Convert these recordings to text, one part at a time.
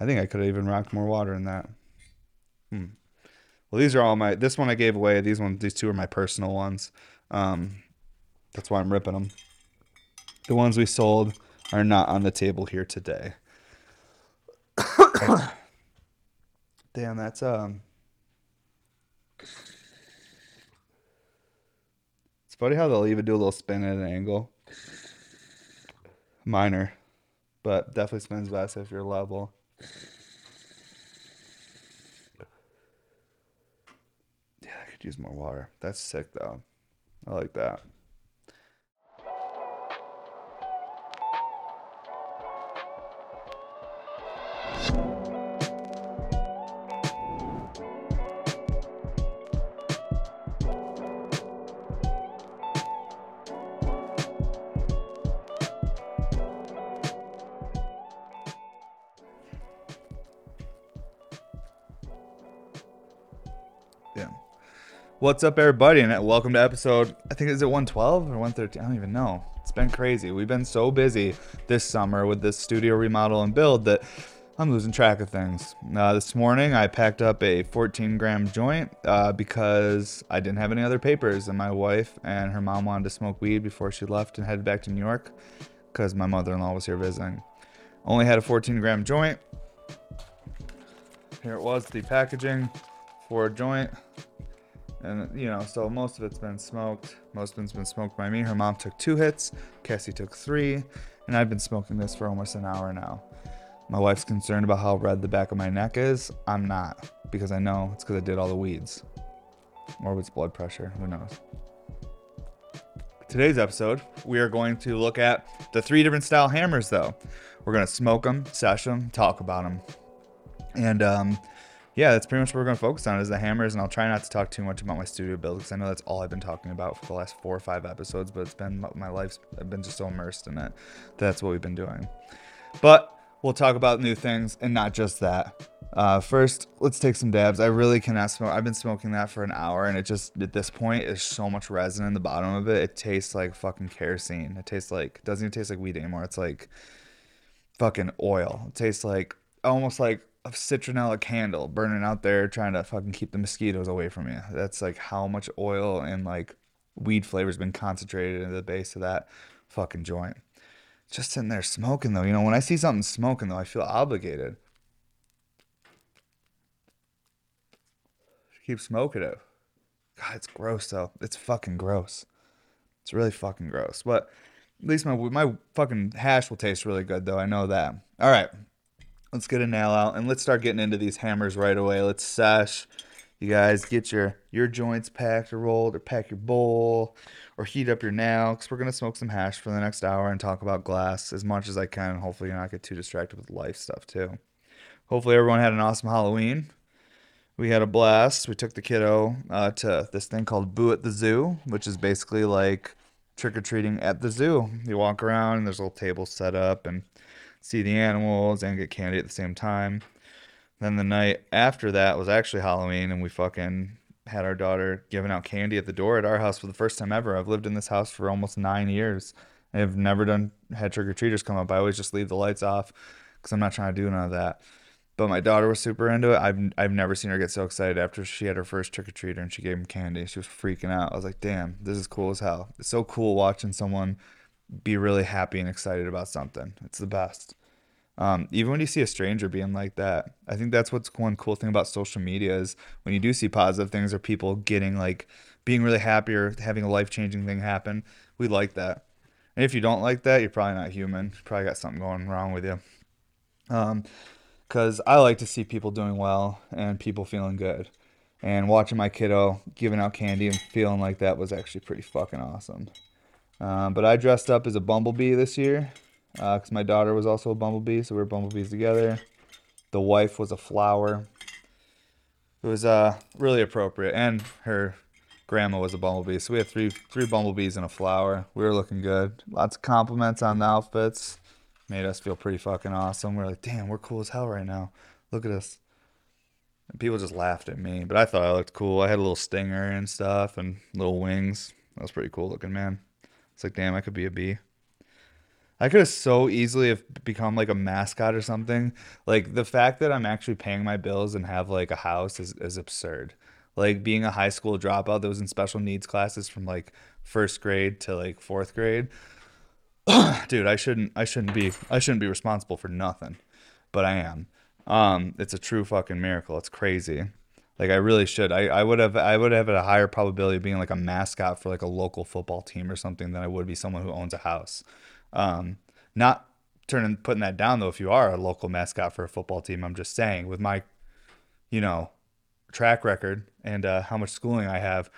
I think I could have even rocked more water in that. Hmm. Well, these are all my. This one I gave away. These ones, these two are my personal ones. Um, that's why I'm ripping them. The ones we sold are not on the table here today. Damn, that's um. It's funny how they'll even do a little spin at an angle. Minor, but definitely spins best if you're level. Yeah, I could use more water. That's sick though. I like that. What's up, everybody, and welcome to episode. I think is it 112 or 113? I don't even know. It's been crazy. We've been so busy this summer with this studio remodel and build that I'm losing track of things. Uh, this morning, I packed up a 14 gram joint uh, because I didn't have any other papers, and my wife and her mom wanted to smoke weed before she left and headed back to New York because my mother-in-law was here visiting. Only had a 14 gram joint. Here it was, the packaging for a joint. And you know, so most of it's been smoked. Most of it's been smoked by me. Her mom took two hits, Cassie took three, and I've been smoking this for almost an hour now. My wife's concerned about how red the back of my neck is. I'm not, because I know it's because I did all the weeds. Or it's blood pressure, who knows. Today's episode, we are going to look at the three different style hammers, though. We're going to smoke them, sesh them, talk about them. And um, yeah, that's pretty much what we're going to focus on is the hammers. And I'll try not to talk too much about my studio build because I know that's all I've been talking about for the last four or five episodes. But it's been my life's I've been just so immersed in it. That's what we've been doing. But we'll talk about new things and not just that. Uh, first, let's take some dabs. I really cannot smoke. I've been smoking that for an hour, and it just at this point is so much resin in the bottom of it. It tastes like fucking kerosene. It tastes like doesn't even taste like weed anymore. It's like fucking oil. It tastes like almost like a citronella candle burning out there trying to fucking keep the mosquitoes away from you. That's like how much oil and like weed flavor's been concentrated into the base of that fucking joint. Just sitting there smoking though, you know, when I see something smoking though, I feel obligated. Keep smoking it. God, it's gross though. It's fucking gross. It's really fucking gross. But at least my my fucking hash will taste really good though. I know that. All right, let's get a nail out and let's start getting into these hammers right away. Let's sesh. You guys get your your joints packed or rolled, or pack your bowl, or heat up your nail because we're gonna smoke some hash for the next hour and talk about glass as much as I can. Hopefully, you're not get too distracted with life stuff too. Hopefully, everyone had an awesome Halloween. We had a blast. We took the kiddo uh, to this thing called Boo at the Zoo, which is basically like trick or treating at the zoo. You walk around and there's little tables set up and see the animals and get candy at the same time. Then the night after that was actually Halloween, and we fucking had our daughter giving out candy at the door at our house for the first time ever. I've lived in this house for almost nine years. I've never done had trick or treaters come up. I always just leave the lights off because I'm not trying to do none of that. But my daughter was super into it. I've I've never seen her get so excited after she had her first trick or treater and she gave him candy. She was freaking out. I was like, damn, this is cool as hell. It's so cool watching someone be really happy and excited about something. It's the best. Um, even when you see a stranger being like that, I think that's what's one cool thing about social media is when you do see positive things or people getting like being really happy or having a life changing thing happen. We like that. And if you don't like that, you're probably not human. You probably got something going wrong with you. Um, because I like to see people doing well and people feeling good. And watching my kiddo giving out candy and feeling like that was actually pretty fucking awesome. Um, but I dressed up as a bumblebee this year because uh, my daughter was also a bumblebee, so we were bumblebees together. The wife was a flower. It was uh, really appropriate, and her grandma was a bumblebee. So we had three three bumblebees and a flower. We were looking good. Lots of compliments on the outfits made us feel pretty fucking awesome. We're like, damn, we're cool as hell right now. Look at us. And people just laughed at me, but I thought I looked cool. I had a little stinger and stuff and little wings. That was pretty cool looking, man. It's like, damn, I could be a bee. I could have so easily have become like a mascot or something. Like the fact that I'm actually paying my bills and have like a house is, is absurd. Like being a high school dropout that was in special needs classes from like first grade to like fourth grade. Dude, I shouldn't I shouldn't be I shouldn't be responsible for nothing. But I am. Um, it's a true fucking miracle. It's crazy. Like I really should. I, I would have I would have had a higher probability of being like a mascot for like a local football team or something than I would be someone who owns a house. Um, not turning putting that down though. If you are a local mascot for a football team, I'm just saying with my, you know, track record and uh, how much schooling I have,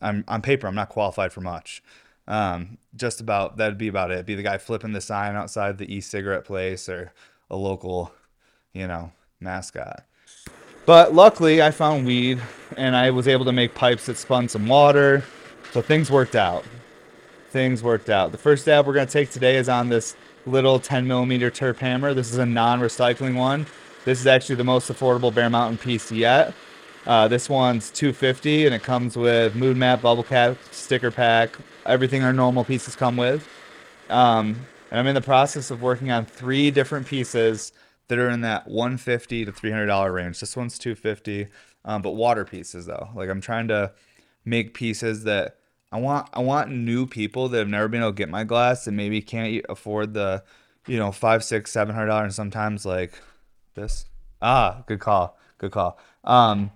I'm on paper I'm not qualified for much. Um, just about that'd be about it. Be the guy flipping the sign outside the e-cigarette place or a local, you know, mascot. But luckily, I found weed and I was able to make pipes that spun some water. So things worked out. Things worked out. The first dab we're going to take today is on this little 10 millimeter terp hammer. This is a non recycling one. This is actually the most affordable Bear Mountain piece yet. Uh, this one's 250 and it comes with mood map, bubble cap, sticker pack, everything our normal pieces come with. Um, and I'm in the process of working on three different pieces that are in that 150 to 300 dollar range. This one's 250, um, but water pieces though. Like I'm trying to make pieces that I want. I want new people that have never been able to get my glass and maybe can't afford the, you know, five, six, seven hundred dollars. And sometimes like this. Ah, good call. Good call. Um,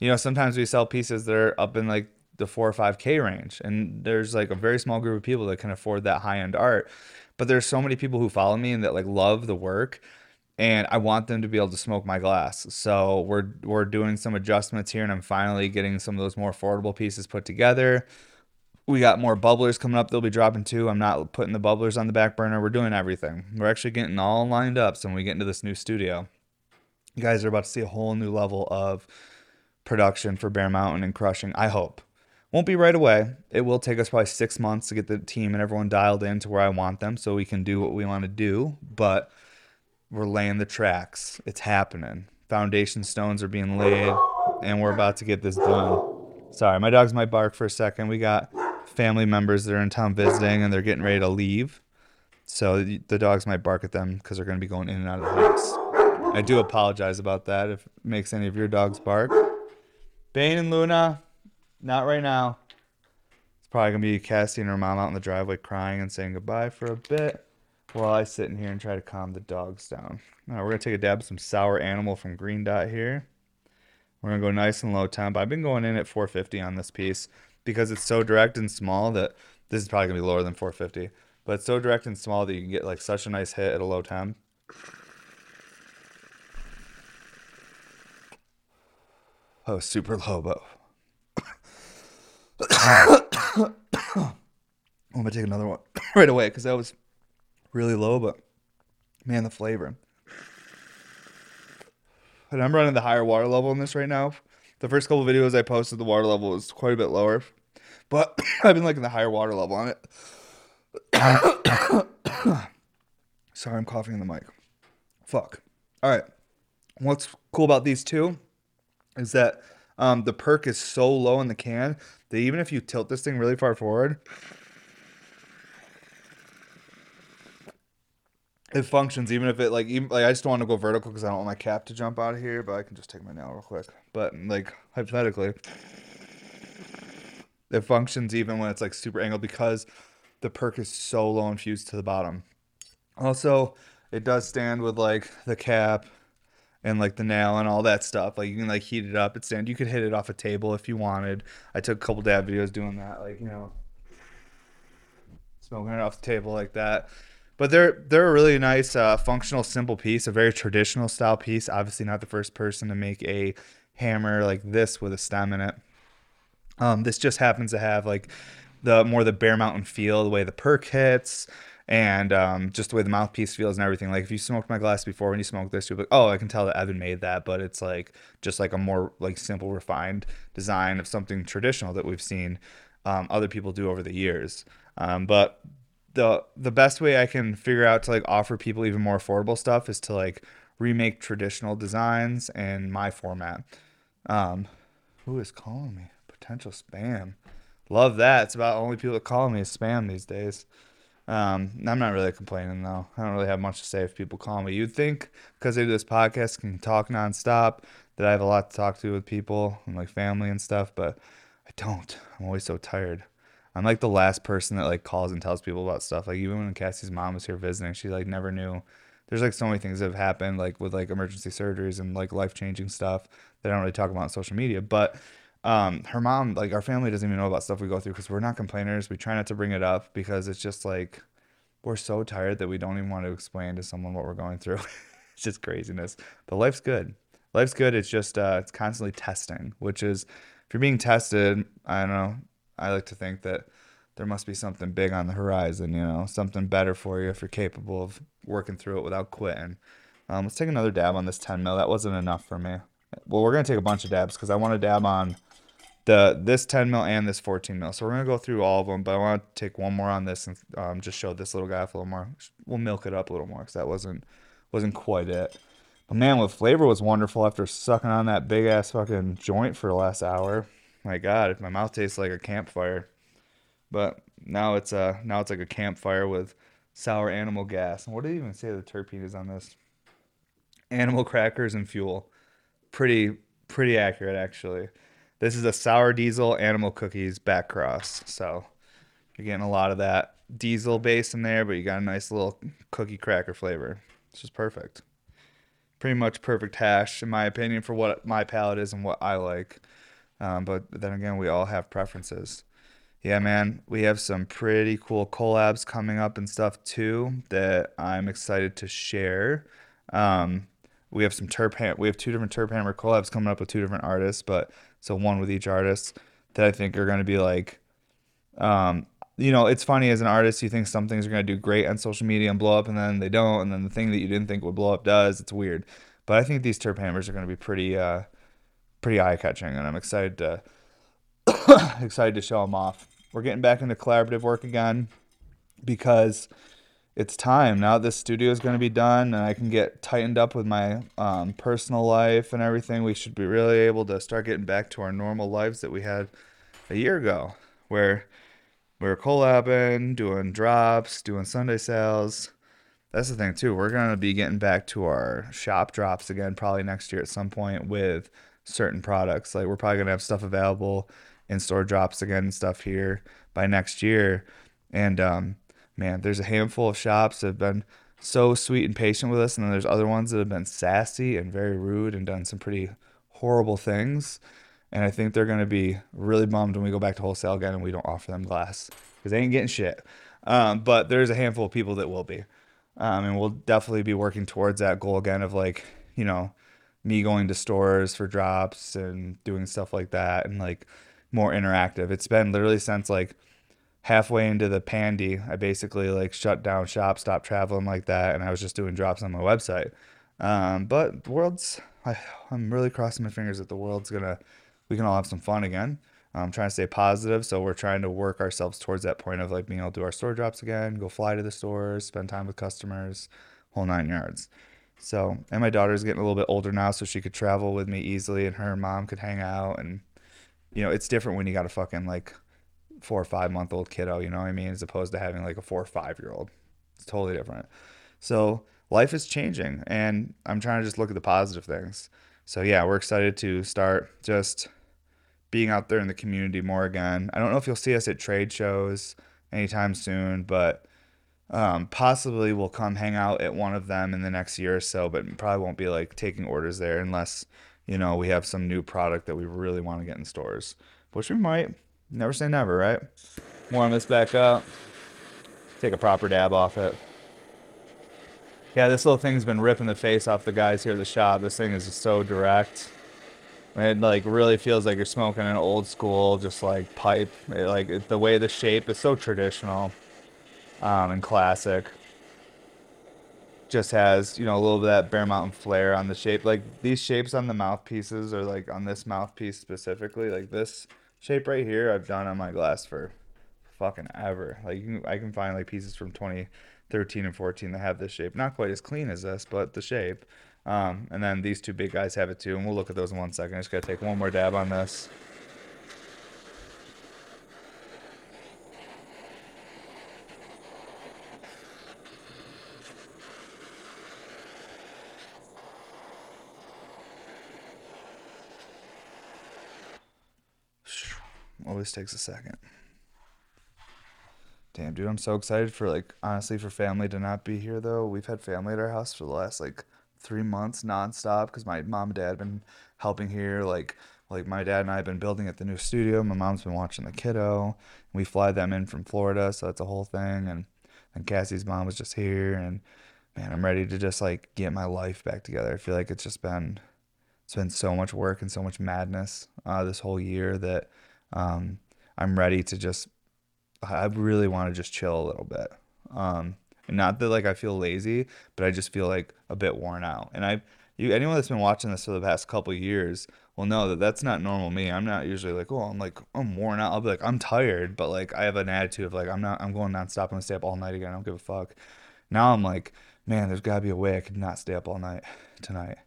you know, sometimes we sell pieces that are up in like the four or five K range. And there's like a very small group of people that can afford that high end art. But there's so many people who follow me and that like love the work and I want them to be able to smoke my glass. So we're we're doing some adjustments here, and I'm finally getting some of those more affordable pieces put together. We got more bubblers coming up. They'll be dropping too. I'm not putting the bubblers on the back burner. We're doing everything. We're actually getting all lined up. So when we get into this new studio, you guys are about to see a whole new level of production for Bear Mountain and crushing. I hope. Won't be right away. It will take us probably six months to get the team and everyone dialed in to where I want them so we can do what we want to do. But we're laying the tracks. It's happening. Foundation stones are being laid, and we're about to get this done. Sorry, my dogs might bark for a second. We got family members that are in town visiting, and they're getting ready to leave. So the dogs might bark at them because they're going to be going in and out of the house. I do apologize about that if it makes any of your dogs bark. Bane and Luna, not right now. It's probably going to be Cassie and her mom out in the driveway crying and saying goodbye for a bit while I sit in here and try to calm the dogs down. We're gonna take a dab of some sour animal from Green Dot here. We're gonna go nice and low temp. I've been going in at 450 on this piece because it's so direct and small that this is probably gonna be lower than 450. But it's so direct and small that you can get like such a nice hit at a low temp. Oh, super low, but I'm gonna take another one right away because that was really low, but man, the flavor. And I'm running the higher water level in this right now. The first couple videos I posted, the water level was quite a bit lower, but I've been liking the higher water level on it. Sorry, I'm coughing in the mic. Fuck. All right. What's cool about these two is that um, the perk is so low in the can that even if you tilt this thing really far forward, it functions even if it like even like I just don't want to go vertical because I don't want my cap to jump out of here, but I can just take my nail real quick. But like hypothetically, it functions even when it's like super angled because the perk is so low and fused to the bottom. Also, it does stand with like the cap and like the nail and all that stuff. Like you can like heat it up. It stand. You could hit it off a table if you wanted. I took a couple dab videos doing that. Like you know, smoking it off the table like that. But they're they're a really nice, uh, functional, simple piece. A very traditional style piece. Obviously, not the first person to make a hammer like this with a stem in it. Um, this just happens to have like the more the Bear Mountain feel, the way the perk hits, and um, just the way the mouthpiece feels and everything. Like if you smoked my glass before, when you smoke this, you'd be like, oh, I can tell that Evan made that, but it's like just like a more like simple, refined design of something traditional that we've seen um, other people do over the years. Um, but the the best way I can figure out to like offer people even more affordable stuff is to like remake traditional designs in my format. Um, who is calling me? Potential spam. Love that. It's about only people that call me is spam these days. Um, I'm not really complaining though. I don't really have much to say if people call me. You'd think because I do this podcast can talk nonstop that I have a lot to talk to with people and like family and stuff, but I don't. I'm always so tired. I'm like the last person that like calls and tells people about stuff. Like even when Cassie's mom was here visiting, she like never knew. There's like so many things that have happened like with like emergency surgeries and like life changing stuff that I don't really talk about on social media. But um, her mom, like our family doesn't even know about stuff we go through because we're not complainers. We try not to bring it up because it's just like we're so tired that we don't even want to explain to someone what we're going through. it's just craziness. But life's good. Life's good. It's just uh, it's constantly testing, which is if you're being tested, I don't know. I like to think that there must be something big on the horizon, you know, something better for you if you're capable of working through it without quitting. Um, let's take another dab on this 10 mil. That wasn't enough for me. Well, we're gonna take a bunch of dabs because I want to dab on the this 10 mil and this 14 mil. So we're gonna go through all of them, but I want to take one more on this and um, just show this little guy a little more. We'll milk it up a little more because that wasn't wasn't quite it. But man, with flavor was wonderful after sucking on that big ass fucking joint for the last hour. My God, my mouth tastes like a campfire. But now it's uh now it's like a campfire with sour animal gas. And what did it even say the terpene is on this? Animal crackers and fuel. Pretty pretty accurate actually. This is a sour diesel animal cookies back cross. So you're getting a lot of that diesel base in there, but you got a nice little cookie cracker flavor. It's just perfect. Pretty much perfect hash, in my opinion, for what my palate is and what I like. Um, but then again, we all have preferences. Yeah, man, we have some pretty cool collabs coming up and stuff too that I'm excited to share. Um, we have some terp we have two different terp hammer collabs coming up with two different artists, but so one with each artist that I think are going to be like, um, you know, it's funny as an artist, you think some things are going to do great on social media and blow up, and then they don't, and then the thing that you didn't think would blow up does. It's weird, but I think these terp hammers are going to be pretty, uh, pretty eye catching, and I'm excited to excited to show them off. We're getting back into collaborative work again because it's time now. This studio is going to be done, and I can get tightened up with my um, personal life and everything. We should be really able to start getting back to our normal lives that we had a year ago, where we were collabing, doing drops, doing Sunday sales. That's the thing too. We're gonna be getting back to our shop drops again, probably next year at some point with certain products. Like we're probably gonna have stuff available in store drops again and stuff here by next year. And um, man, there's a handful of shops that have been so sweet and patient with us, and then there's other ones that have been sassy and very rude and done some pretty horrible things. And I think they're to be really bummed when we go back to wholesale again and we don't offer them glass because they ain't getting shit. Um, but there's a handful of people that will be. Um, and we'll definitely be working towards that goal again of like, you know, me going to stores for drops and doing stuff like that and like more interactive. It's been literally since like halfway into the pandy, I basically like shut down shop, stopped traveling like that, and I was just doing drops on my website. Um, but the world's, I, I'm really crossing my fingers that the world's gonna, we can all have some fun again. I'm trying to stay positive, so we're trying to work ourselves towards that point of like being able to do our store drops again, go fly to the stores, spend time with customers, whole nine yards. So, and my daughter's getting a little bit older now, so she could travel with me easily, and her mom could hang out, and you know, it's different when you got a fucking like four or five month old kiddo, you know what I mean? As opposed to having like a four or five year old. It's totally different. So life is changing and I'm trying to just look at the positive things. So yeah, we're excited to start just being out there in the community more again. I don't know if you'll see us at trade shows anytime soon, but um, possibly we'll come hang out at one of them in the next year or so, but probably won't be like taking orders there unless, you know, we have some new product that we really want to get in stores, which we might. Never say never, right? Warm this back up. Take a proper dab off it. Yeah, this little thing's been ripping the face off the guys here at the shop. This thing is just so direct. It like really feels like you're smoking an old school, just like pipe. It, like the way the shape is so traditional um, and classic. Just has you know a little bit of that Bear Mountain flair on the shape. Like these shapes on the mouthpieces, or like on this mouthpiece specifically, like this shape right here I've done on my glass for fucking ever. Like can, I can find like pieces from 2013 and 14 that have this shape. Not quite as clean as this, but the shape. Um, and then these two big guys have it too, and we'll look at those in one second. I just gotta take one more dab on this. Always takes a second. Damn, dude, I'm so excited for like honestly for family to not be here though. We've had family at our house for the last like three months nonstop because my mom and dad have been helping here. Like, like my dad and I have been building at the new studio. My mom's been watching the kiddo. We fly them in from Florida, so that's a whole thing. And and Cassie's mom was just here, and man, I'm ready to just like get my life back together. I feel like it's just been it's been so much work and so much madness uh, this whole year that um, I'm ready to just I really want to just chill a little bit. Um, and not that like I feel lazy, but I just feel like a bit worn out. And I, you, anyone that's been watching this for the past couple years will know that that's not normal me. I'm not usually like, oh, I'm like I'm worn out. I'll be like, I'm tired, but like I have an attitude of like I'm not. I'm going nonstop. I'm gonna stay up all night again. I don't give a fuck. Now I'm like, man, there's gotta be a way I could not stay up all night tonight.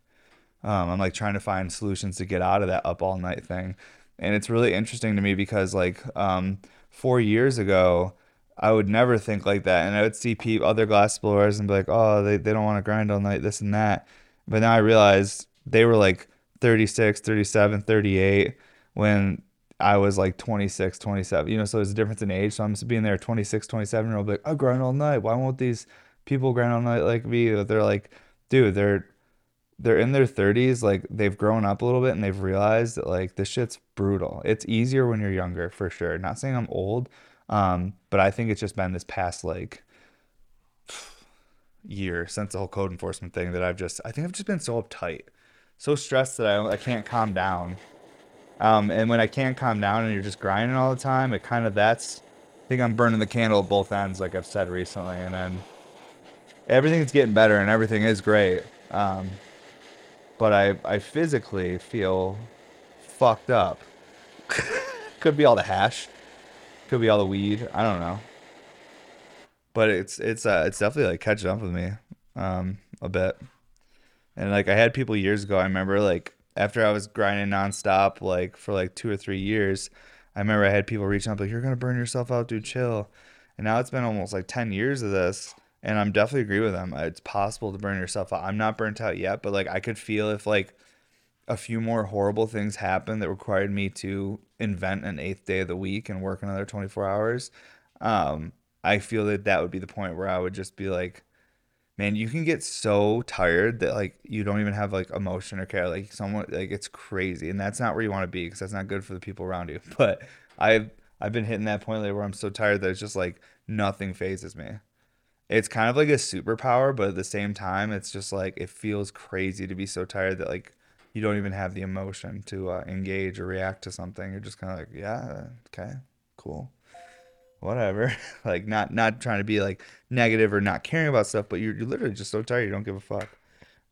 Um, I'm like trying to find solutions to get out of that up all night thing, and it's really interesting to me because like um, four years ago, I would never think like that. And I would see people, other glass blowers and be like, oh, they, they don't want to grind all night, this and that. But now I realized they were like 36, 37, 38 when I was like 26, 27. You know, so there's a difference in age. So I'm being there 26, 27 year old, like, I grind all night. Why won't these people grind all night like me? They're like, dude, they're they're in their 30s like they've grown up a little bit and they've realized that like this shit's brutal. It's easier when you're younger for sure. Not saying i'm old um, but i think it's just been this past like year since the whole code enforcement thing that i've just i think i've just been so uptight so stressed that i, I can't calm down. Um, and when i can't calm down and you're just grinding all the time it kind of that's i think i'm burning the candle at both ends like i've said recently and then everything's getting better and everything is great. Um, but I I physically feel fucked up. Could be all the hash. Could be all the weed. I don't know. But it's it's uh it's definitely like catching up with me um a bit. And like I had people years ago, I remember like after I was grinding nonstop like for like two or three years, I remember I had people reaching out like you're gonna burn yourself out, dude, chill. And now it's been almost like ten years of this and I'm definitely agree with them. It's possible to burn yourself out. I'm not burnt out yet, but like I could feel if like a few more horrible things happened that required me to invent an eighth day of the week and work another 24 hours. Um, I feel that that would be the point where I would just be like, man, you can get so tired that like you don't even have like emotion or care. Like someone like it's crazy, and that's not where you want to be because that's not good for the people around you. But I've I've been hitting that point lately where I'm so tired that it's just like nothing fazes me it's kind of like a superpower, but at the same time, it's just like it feels crazy to be so tired that like you don't even have the emotion to uh, engage or react to something. You're just kind of like, yeah, okay, cool, whatever. like not not trying to be like negative or not caring about stuff, but you're, you're literally just so tired you don't give a fuck.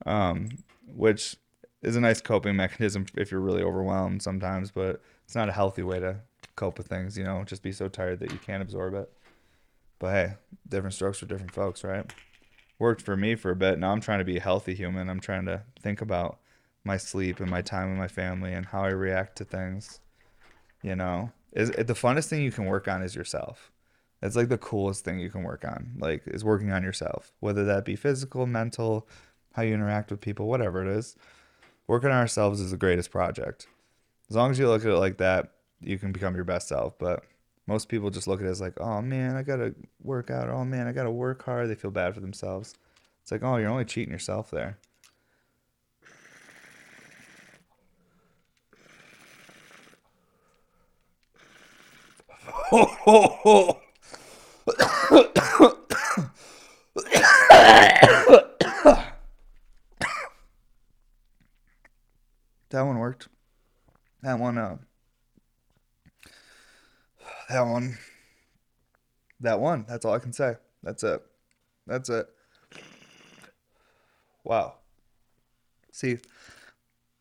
Um, which is a nice coping mechanism if you're really overwhelmed sometimes, but it's not a healthy way to cope with things. You know, just be so tired that you can't absorb it. But hey, different strokes for different folks, right? Worked for me for a bit. Now I'm trying to be a healthy human. I'm trying to think about my sleep and my time with my family and how I react to things. You know, is the funnest thing you can work on is yourself. It's like the coolest thing you can work on. Like is working on yourself, whether that be physical, mental, how you interact with people, whatever it is. Working on ourselves is the greatest project. As long as you look at it like that, you can become your best self. But most people just look at it as like, oh man, I gotta work out. Oh man, I gotta work hard. They feel bad for themselves. It's like, oh, you're only cheating yourself there. that one worked. That one, uh, that one. That one. That's all I can say. That's it. That's it. Wow. See,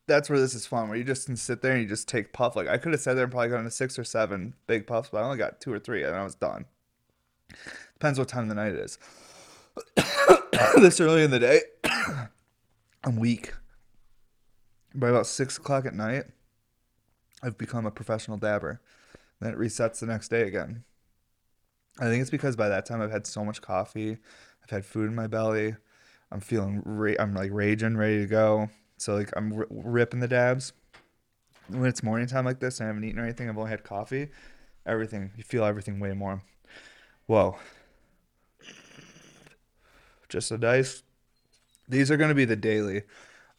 that's where this is fun, where you just can sit there and you just take puff. Like I could have sat there and probably gotten a six or seven big puffs, but I only got two or three and I was done. Depends what time of the night it is. this early in the day, I'm weak. By about six o'clock at night, I've become a professional dabber. Then it resets the next day again. I think it's because by that time I've had so much coffee, I've had food in my belly, I'm feeling, ra- I'm like raging, ready to go. So like I'm r- ripping the dabs, when it's morning time like this and I haven't eaten or anything, I've only had coffee. Everything you feel everything way more. Whoa. Just a dice. These are going to be the daily.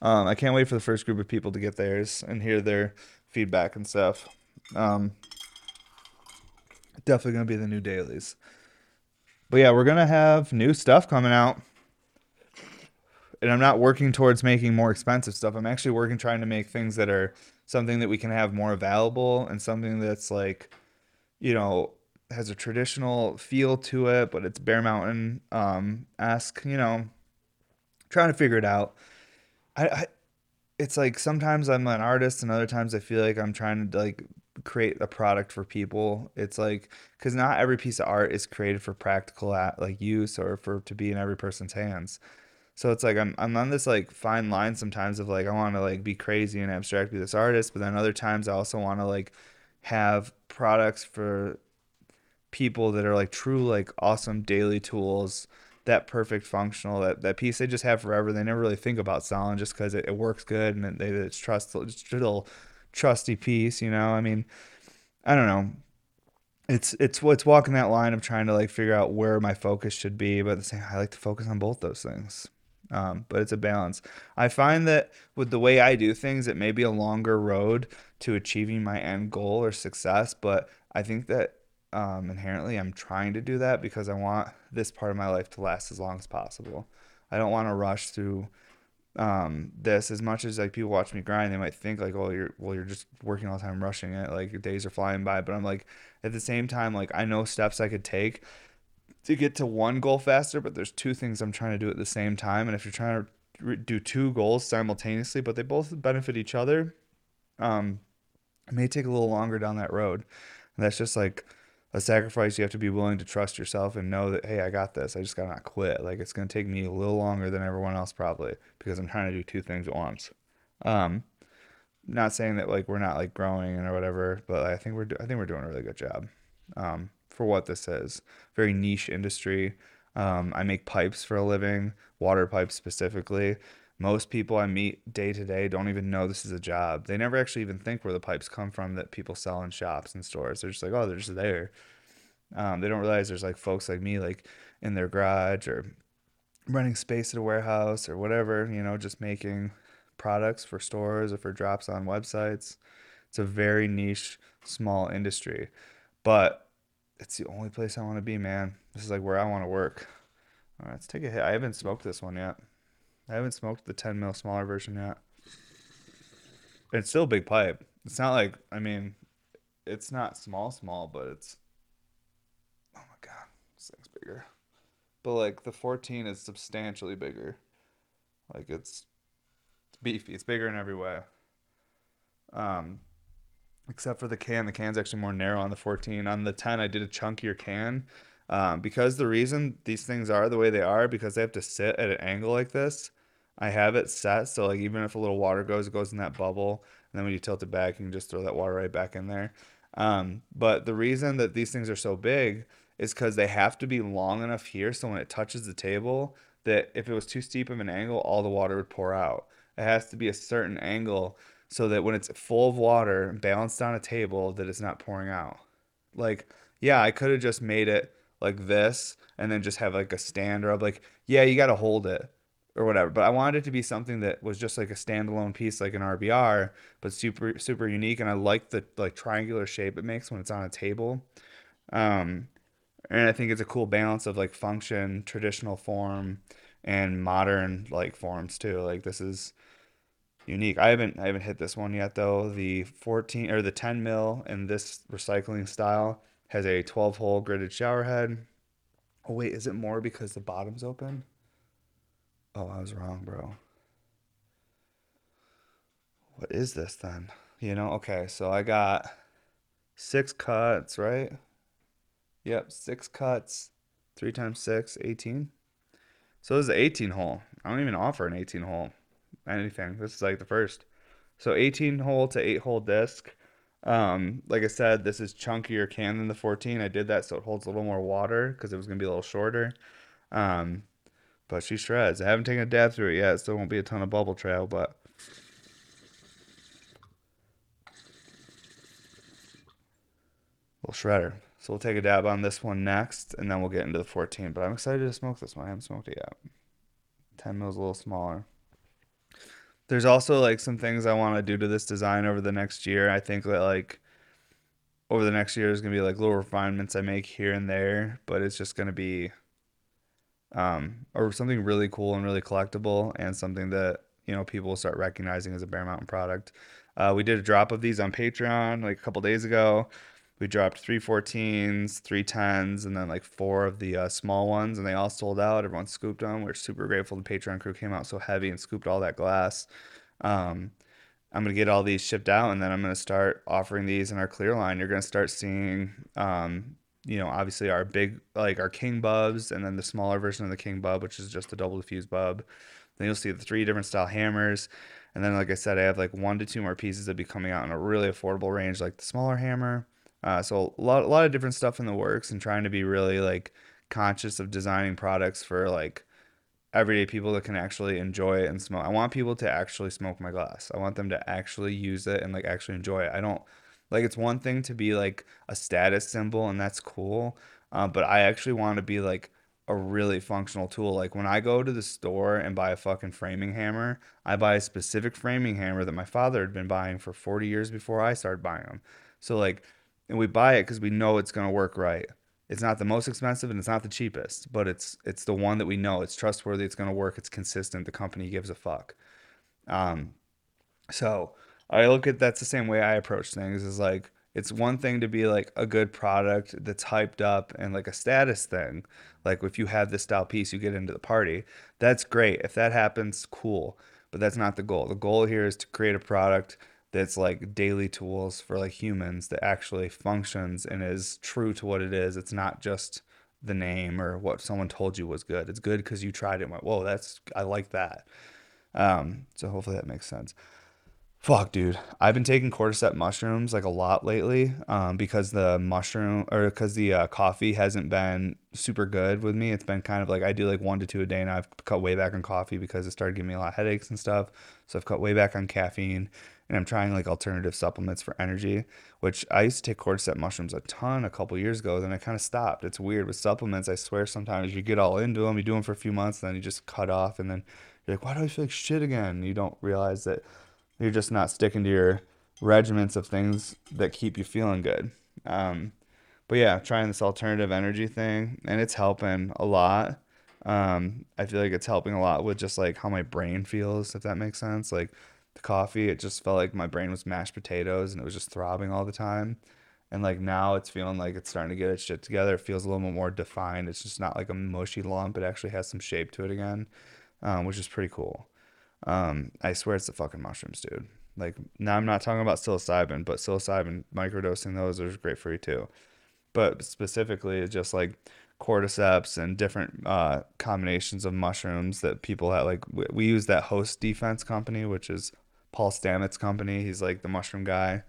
Um, I can't wait for the first group of people to get theirs and hear their feedback and stuff. Um, definitely going to be the new dailies. But yeah, we're going to have new stuff coming out. And I'm not working towards making more expensive stuff. I'm actually working trying to make things that are something that we can have more available and something that's like, you know, has a traditional feel to it, but it's Bear Mountain um you know, trying to figure it out. I, I it's like sometimes I'm an artist and other times I feel like I'm trying to like create a product for people. It's like because not every piece of art is created for practical like use or for to be in every person's hands. So it's like I'm I'm on this like fine line sometimes of like I want to like be crazy and abstract be this artist, but then other times I also want to like have products for people that are like true like awesome daily tools that perfect functional that that piece they just have forever they never really think about selling just because it, it, works good and they it's trust it's little trusty piece you know? I mean i don't know. It's it's what's walking that line of trying to like figure out where my focus should be but at the same i like to focus on both those things. Um, but it's a balance. I find that with the way i do things it may be a longer road to achieving my end goal or success but i think that um, inherently i'm trying to do that because i want this part of my life to last as long as possible. I don't want to rush through um, this as much as like people watch me grind they might think like oh you're well you're just working all the time rushing it like your days are flying by. But i'm like at the same time like i know steps i could take to get to one goal faster but there's two things i'm trying to do at the same time. And if you're trying to do two goals simultaneously but they both benefit each other um, it may take a little longer down that road. And that's just like a sacrifice you have to be willing to trust yourself and know that hey i got this. I just gotta not quit. Like it's gonna take me a little longer than everyone else probably because i'm trying to do two things at once um not saying that like we're not like growing or whatever but i think we're do- i think we're doing a really good job um for what this is very niche industry um, i make pipes for a living water pipes specifically most people I meet day to day don't even know this is a job. They never actually even think where the pipes come from that people sell in shops and stores. They're just like, oh, they're just there. Um, they don't realize there's like folks like me, like in their garage or running space at a warehouse or whatever, you know, just making products for stores or for drops on websites. It's a very niche, small industry, but it's the only place I want to be, man. This is like where I want to work. All right, let's take a hit. I haven't smoked this one yet. I haven't smoked the 10 mil smaller version yet. It's still a big pipe. It's not like I mean, it's not small small, but it's oh my god, this thing's bigger. But like the 14 is substantially bigger. Like it's it's beefy. It's bigger in every way. Um, except for the can. The can's actually more narrow on the 14. On the 10, I did a chunkier can. Um, because the reason these things are the way they are because they have to sit at an angle like this I have it set so like even if a little water goes, it goes in that bubble, and then when you tilt it back, you can just throw that water right back in there. Um, but the reason that these things are so big is because they have to be long enough here so when it touches the table, that if it was too steep of an angle, all the water would pour out. It has to be a certain angle so that when it's full of water balanced on a table, that it's not pouring out. Like, yeah, I could have just made it like this and then just have like a stand or like, yeah, you got to hold it or whatever. But I wanted it to be something that was just like a standalone piece, like an RBR, but super super unique. And I like the like triangular shape it makes when it's on a table. Um, and I think it's a cool balance of like function, traditional form, and modern like forms too. Like this is unique. I haven't I haven't hit this one yet though. The 14 or the 10 mil in this recycling style has a 12 hole gridded shower head. Oh wait, is it more because the bottom's open? Oh, I was wrong, bro. What is this then? You know, okay, so I got six cuts, right? Yep, six cuts. Three times six, 18. So this is an 18 hole. I don't even offer an 18 hole anything. This is like the first. So 18 hole to 8 hole disc. Um, like I said, this is chunkier can than the 14. I did that so it holds a little more water because it was gonna be a little shorter. Um, but she shreds. I haven't taken a dab through it yet. Still won't be a ton of bubble trail, but little shredder. So we'll take a dab on this one next, and then we'll get into the 14. But I'm excited to smoke this one. I haven't smoked it yet. 10 mils a little smaller. There's also like some things I want to do to this design over the next year. I think that like over the next year is gonna be like little refinements I make here and there, but it's just gonna be um or something really cool and really collectible and something that you know people will start recognizing as a Bear Mountain product. Uh, we did a drop of these on Patreon like a couple days ago. We dropped three 14s, three 10s, and then like four of the uh, small ones, and they all sold out. Everyone scooped them. We're super grateful the Patreon crew came out so heavy and scooped all that glass. Um, I'm gonna get all these shipped out, and then I'm gonna start offering these in our clear line. You're gonna start seeing, um, you know, obviously our big like our King Bubs, and then the smaller version of the King Bub, which is just a double diffuse bub. Then you'll see the three different style hammers. And then, like I said, I have like one to two more pieces that be coming out in a really affordable range, like the smaller hammer. Uh, so a lot, a lot of different stuff in the works, and trying to be really like conscious of designing products for like everyday people that can actually enjoy it and smoke. I want people to actually smoke my glass. I want them to actually use it and like actually enjoy it. I don't like it's one thing to be like a status symbol, and that's cool. Uh, but I actually want to be like a really functional tool. Like when I go to the store and buy a fucking framing hammer, I buy a specific framing hammer that my father had been buying for 40 years before I started buying them. So like, and we buy it because we know it's gonna work right. It's not the most expensive and it's not the cheapest, but it's it's the one that we know it's trustworthy, it's gonna work, it's consistent. The company gives a fuck. Um, so I look at that's the same way I approach things. Is like it's one thing to be like a good product that's hyped up and like a status thing. Like if you have this style piece, you get into the party. That's great. If that happens, cool. But that's not the goal. The goal here is to create a product that's like daily tools for like humans that actually functions and is true to what it is. It's not just the name or what someone told you was good. It's good because you tried it and went, whoa, that's I like that. Um, so hopefully that makes sense. Fuck, dude. I've been taking cordyceps mushrooms like a lot lately um, because the mushroom or because the uh, coffee hasn't been super good with me. It's been kind of like I do like one to two a day, and I've cut way back on coffee because it started giving me a lot of headaches and stuff. So I've cut way back on caffeine, and I'm trying like alternative supplements for energy. Which I used to take cordyceps mushrooms a ton a couple years ago, then I kind of stopped. It's weird with supplements. I swear sometimes you get all into them, you do them for a few months, and then you just cut off, and then you're like, why do I feel like shit again? You don't realize that you're just not sticking to your regiments of things that keep you feeling good. Um, but yeah, trying this alternative energy thing, and it's helping a lot. Um, I feel like it's helping a lot with just like how my brain feels, if that makes sense. Like coffee, it just felt like my brain was mashed potatoes and it was just throbbing all the time. And like now it's feeling like it's starting to get its shit together. It feels a little bit more defined. It's just not like a mushy lump. It actually has some shape to it again, um, which is pretty cool. Um, I swear it's the fucking mushrooms, dude. Like now I'm not talking about psilocybin, but psilocybin microdosing those are great for you too. But specifically, it's just like cordyceps and different uh, combinations of mushrooms that people have. Like we, we use that Host Defense company, which is Paul Stamets' company. He's like the mushroom guy.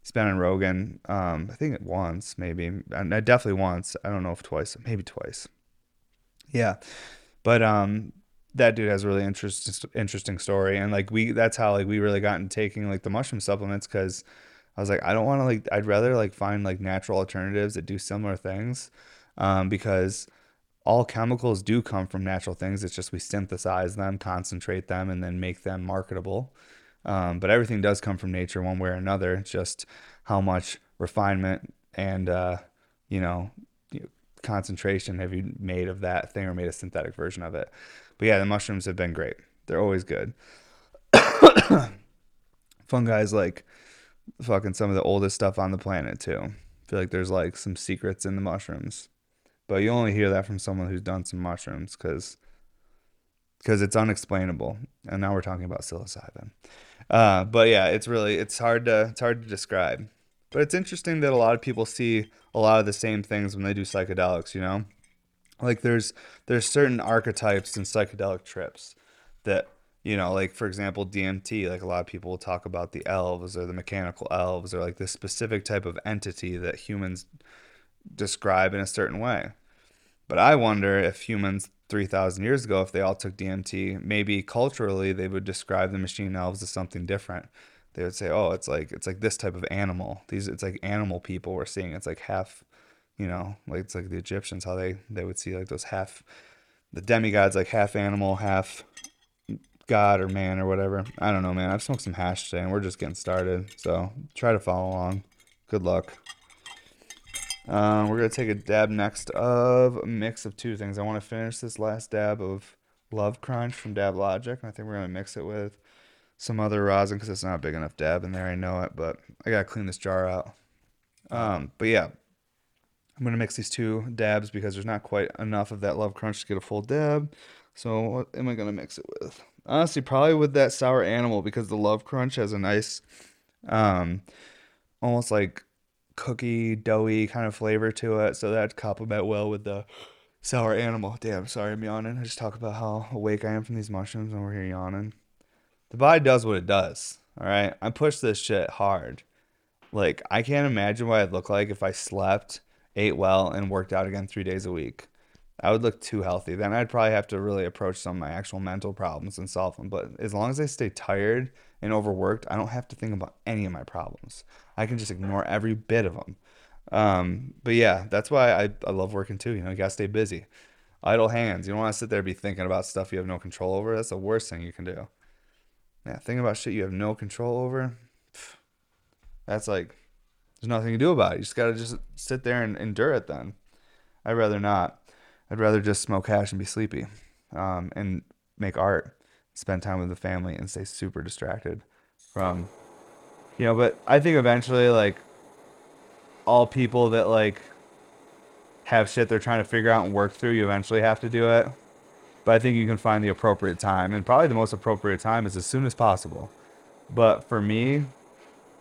He's been on Rogan. Um, I think once, maybe, and definitely once. I don't know if twice, maybe twice. Yeah, but um, that dude has a really interesting interesting story and like we that's how like we really got into taking like the mushroom supplements because i was like i don't want to like i'd rather like find like natural alternatives that do similar things um, because all chemicals do come from natural things it's just we synthesize them concentrate them and then make them marketable um, but everything does come from nature one way or another it's just how much refinement and uh, you know concentration have you made of that thing or made a synthetic version of it but yeah, the mushrooms have been great. They're always good. Fungi is like fucking some of the oldest stuff on the planet too. I feel like there's like some secrets in the mushrooms, but you only hear that from someone who's done some mushrooms because because it's unexplainable. And now we're talking about psilocybin. Uh, but yeah, it's really it's hard to it's hard to describe. But it's interesting that a lot of people see a lot of the same things when they do psychedelics. You know, like there's there's certain archetypes in psychedelic trips that you know like for example dmt like a lot of people will talk about the elves or the mechanical elves or like this specific type of entity that humans describe in a certain way but i wonder if humans 3000 years ago if they all took dmt maybe culturally they would describe the machine elves as something different they would say, "Oh, it's like it's like this type of animal. These it's like animal people we're seeing. It's like half, you know, like it's like the Egyptians how they they would see like those half, the demigods like half animal, half god or man or whatever. I don't know, man. I've smoked some hash today and we're just getting started. So try to follow along. Good luck. Um, we're gonna take a dab next of a mix of two things. I want to finish this last dab of Love Crunch from Dab Logic, and I think we're gonna mix it with some other rosin because it's not a big enough dab in there. I know it, but I gotta clean this jar out. Um, but yeah, I'm gonna mix these two dabs because there's not quite enough of that Love Crunch to get a full dab. So what am I gonna mix it with? Honestly, probably with that sour animal because the Love Crunch has a nice, um, almost like cookie doughy kind of flavor to it. So that complement well with the sour animal. Damn, sorry I'm yawning. I just talk about how awake I am from these mushrooms and we're here yawning. The body does what it does. All right. I push this shit hard. Like, I can't imagine what I'd look like if I slept, ate well, and worked out again three days a week. I would look too healthy. Then I'd probably have to really approach some of my actual mental problems and solve them. But as long as I stay tired and overworked, I don't have to think about any of my problems. I can just ignore every bit of them. Um, but yeah, that's why I, I love working too. You know, you gotta stay busy. Idle hands. You don't want to sit there and be thinking about stuff you have no control over. That's the worst thing you can do. Yeah, thinking about shit you have no control over. That's like there's nothing to do about it. You just gotta just sit there and endure it. Then I'd rather not. I'd rather just smoke hash and be sleepy, um, and make art, spend time with the family, and stay super distracted from, you know. But I think eventually, like all people that like have shit they're trying to figure out and work through, you eventually have to do it. But I think you can find the appropriate time, and probably the most appropriate time is as soon as possible. But for me,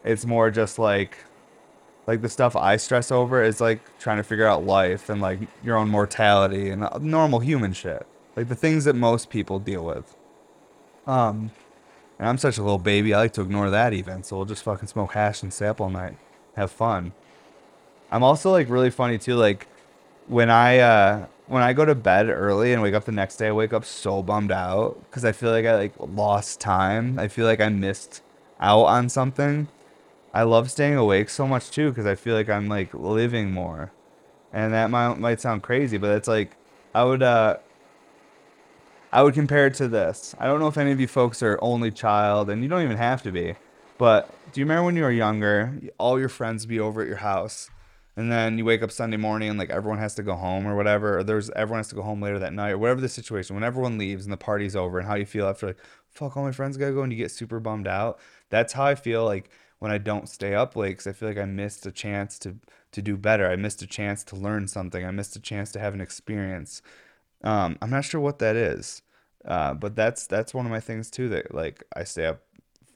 it's more just like like the stuff I stress over is like trying to figure out life and like your own mortality and normal human shit. Like the things that most people deal with. Um, and I'm such a little baby. I like to ignore that even. So we'll just fucking smoke hash and stay up all night, have fun. I'm also like really funny too. Like when I uh when I go to bed early and wake up the next day, I wake up so bummed out because I feel like I like lost time. I feel like I missed out on something. I love staying awake so much too because I feel like I'm like living more, and that might might sound crazy, but it's like I would uh I would compare it to this. I don't know if any of you folks are only child, and you don't even have to be, but do you remember when you were younger? All your friends be over at your house and then you wake up Sunday morning and like everyone has to go home or whatever, or there's everyone has to go home later that night or whatever the situation. When everyone leaves and the party's over, and how you feel after like, fuck, all my friends gotta go, and you get super bummed out. That's how I feel like when I don't stay up late because I feel like I missed a chance to to do better. I missed a chance to learn something. I missed a chance to have an experience. Um, I'm not sure what that is, uh, but that's that's one of my things too. That like I stay up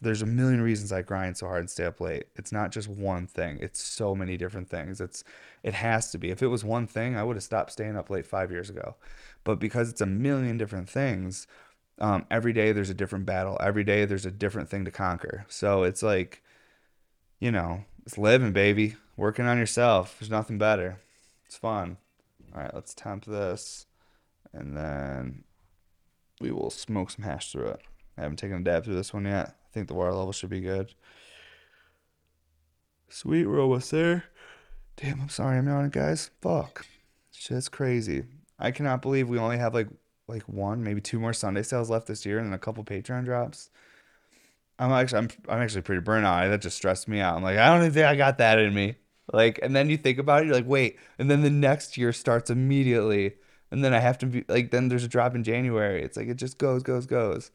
there's a million reasons I grind so hard and stay up late. It's not just one thing. It's so many different things. It's it has to be. If it was one thing, I would have stopped staying up late five years ago. But because it's a million different things, um, every day there's a different battle. Every day there's a different thing to conquer. So it's like, you know, it's living, baby. Working on yourself. There's nothing better. It's fun. All right, let's temp this, and then we will smoke some hash through it. I haven't taken a dab through this one yet. I think the water level should be good. Sweet, we're almost there. Damn, I'm sorry I'm yawning, guys. Fuck. Shit's crazy. I cannot believe we only have like like one, maybe two more Sunday sales left this year and then a couple Patreon drops. I'm actually I'm I'm actually pretty burnt out. That just stressed me out. I'm like, I don't even think I got that in me. Like, and then you think about it, you're like, wait, and then the next year starts immediately. And then I have to be like, then there's a drop in January. It's like it just goes, goes, goes.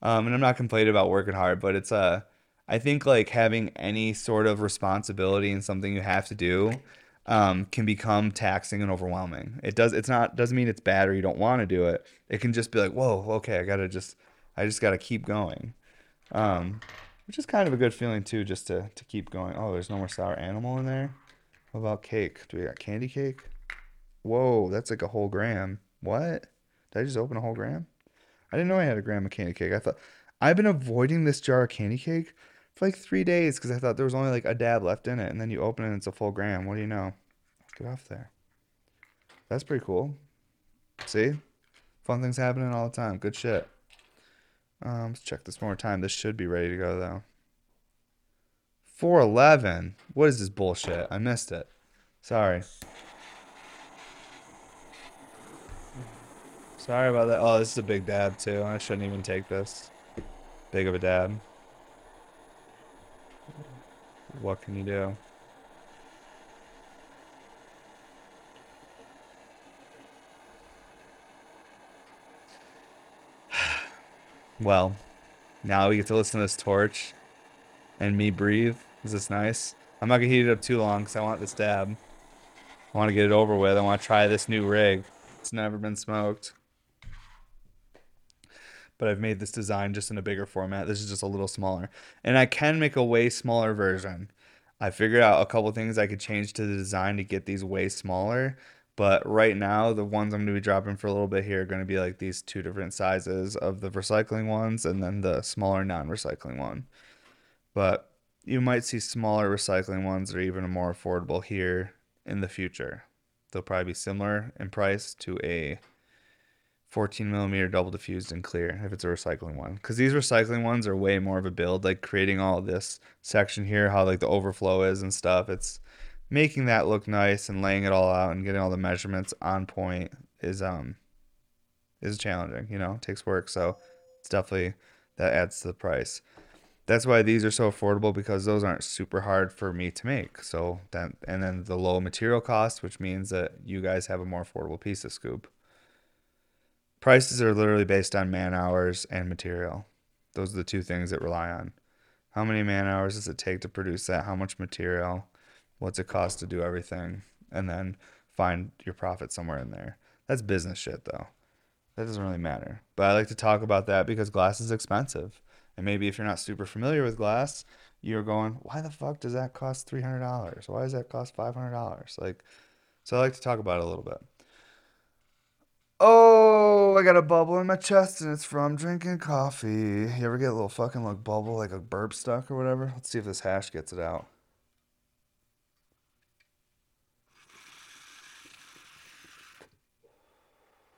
Um, and I'm not complaining about working hard, but it's uh, I think like having any sort of responsibility in something you have to do um, can become taxing and overwhelming. It does. It's not doesn't mean it's bad or you don't want to do it. It can just be like, whoa, okay, I gotta just, I just gotta keep going, um, which is kind of a good feeling too, just to to keep going. Oh, there's no more sour animal in there. What about cake? Do we got candy cake? Whoa, that's like a whole gram. What? Did I just open a whole gram? I didn't know I had a gram of candy cake. I thought I've been avoiding this jar of candy cake for like three days because I thought there was only like a dab left in it, and then you open it and it's a full gram. What do you know? Get off there. That's pretty cool. See, fun things happening all the time. Good shit. Um, let's check this one more time. This should be ready to go though. 411. What is this bullshit? I missed it. Sorry. Sorry about that. Oh, this is a big dab too. I shouldn't even take this. Big of a dab. What can you do? Well, now we get to listen to this torch and me breathe. Is this nice? I'm not gonna heat it up too long because I want this dab. I want to get it over with. I want to try this new rig. It's never been smoked. But I've made this design just in a bigger format. This is just a little smaller. And I can make a way smaller version. I figured out a couple things I could change to the design to get these way smaller. But right now, the ones I'm going to be dropping for a little bit here are going to be like these two different sizes of the recycling ones and then the smaller non recycling one. But you might see smaller recycling ones that are even more affordable here in the future. They'll probably be similar in price to a 14 millimeter double diffused and clear if it's a recycling one. Because these recycling ones are way more of a build like creating all this section here how like the overflow is and stuff. It's making that look nice and laying it all out and getting all the measurements on point is um is challenging you know takes work. So it's definitely that adds to the price. That's why these are so affordable because those aren't super hard for me to make. So that and then the low material cost which means that you guys have a more affordable piece of scoop prices are literally based on man hours and material those are the two things that rely on how many man hours does it take to produce that how much material what's it cost to do everything, and then find your profit somewhere in there. That's business shit, though. That doesn't really matter. But I like to talk about that because glass is expensive. And maybe if you're not super familiar with glass, you're going, why the fuck does that cost $300? Why does that cost $500? Like, so I like to talk about it a little bit. Oh, I got a bubble in my chest and it's from drinking coffee. You ever get a little fucking like bubble, like a burp stuck or whatever? Let's see if this hash gets it out.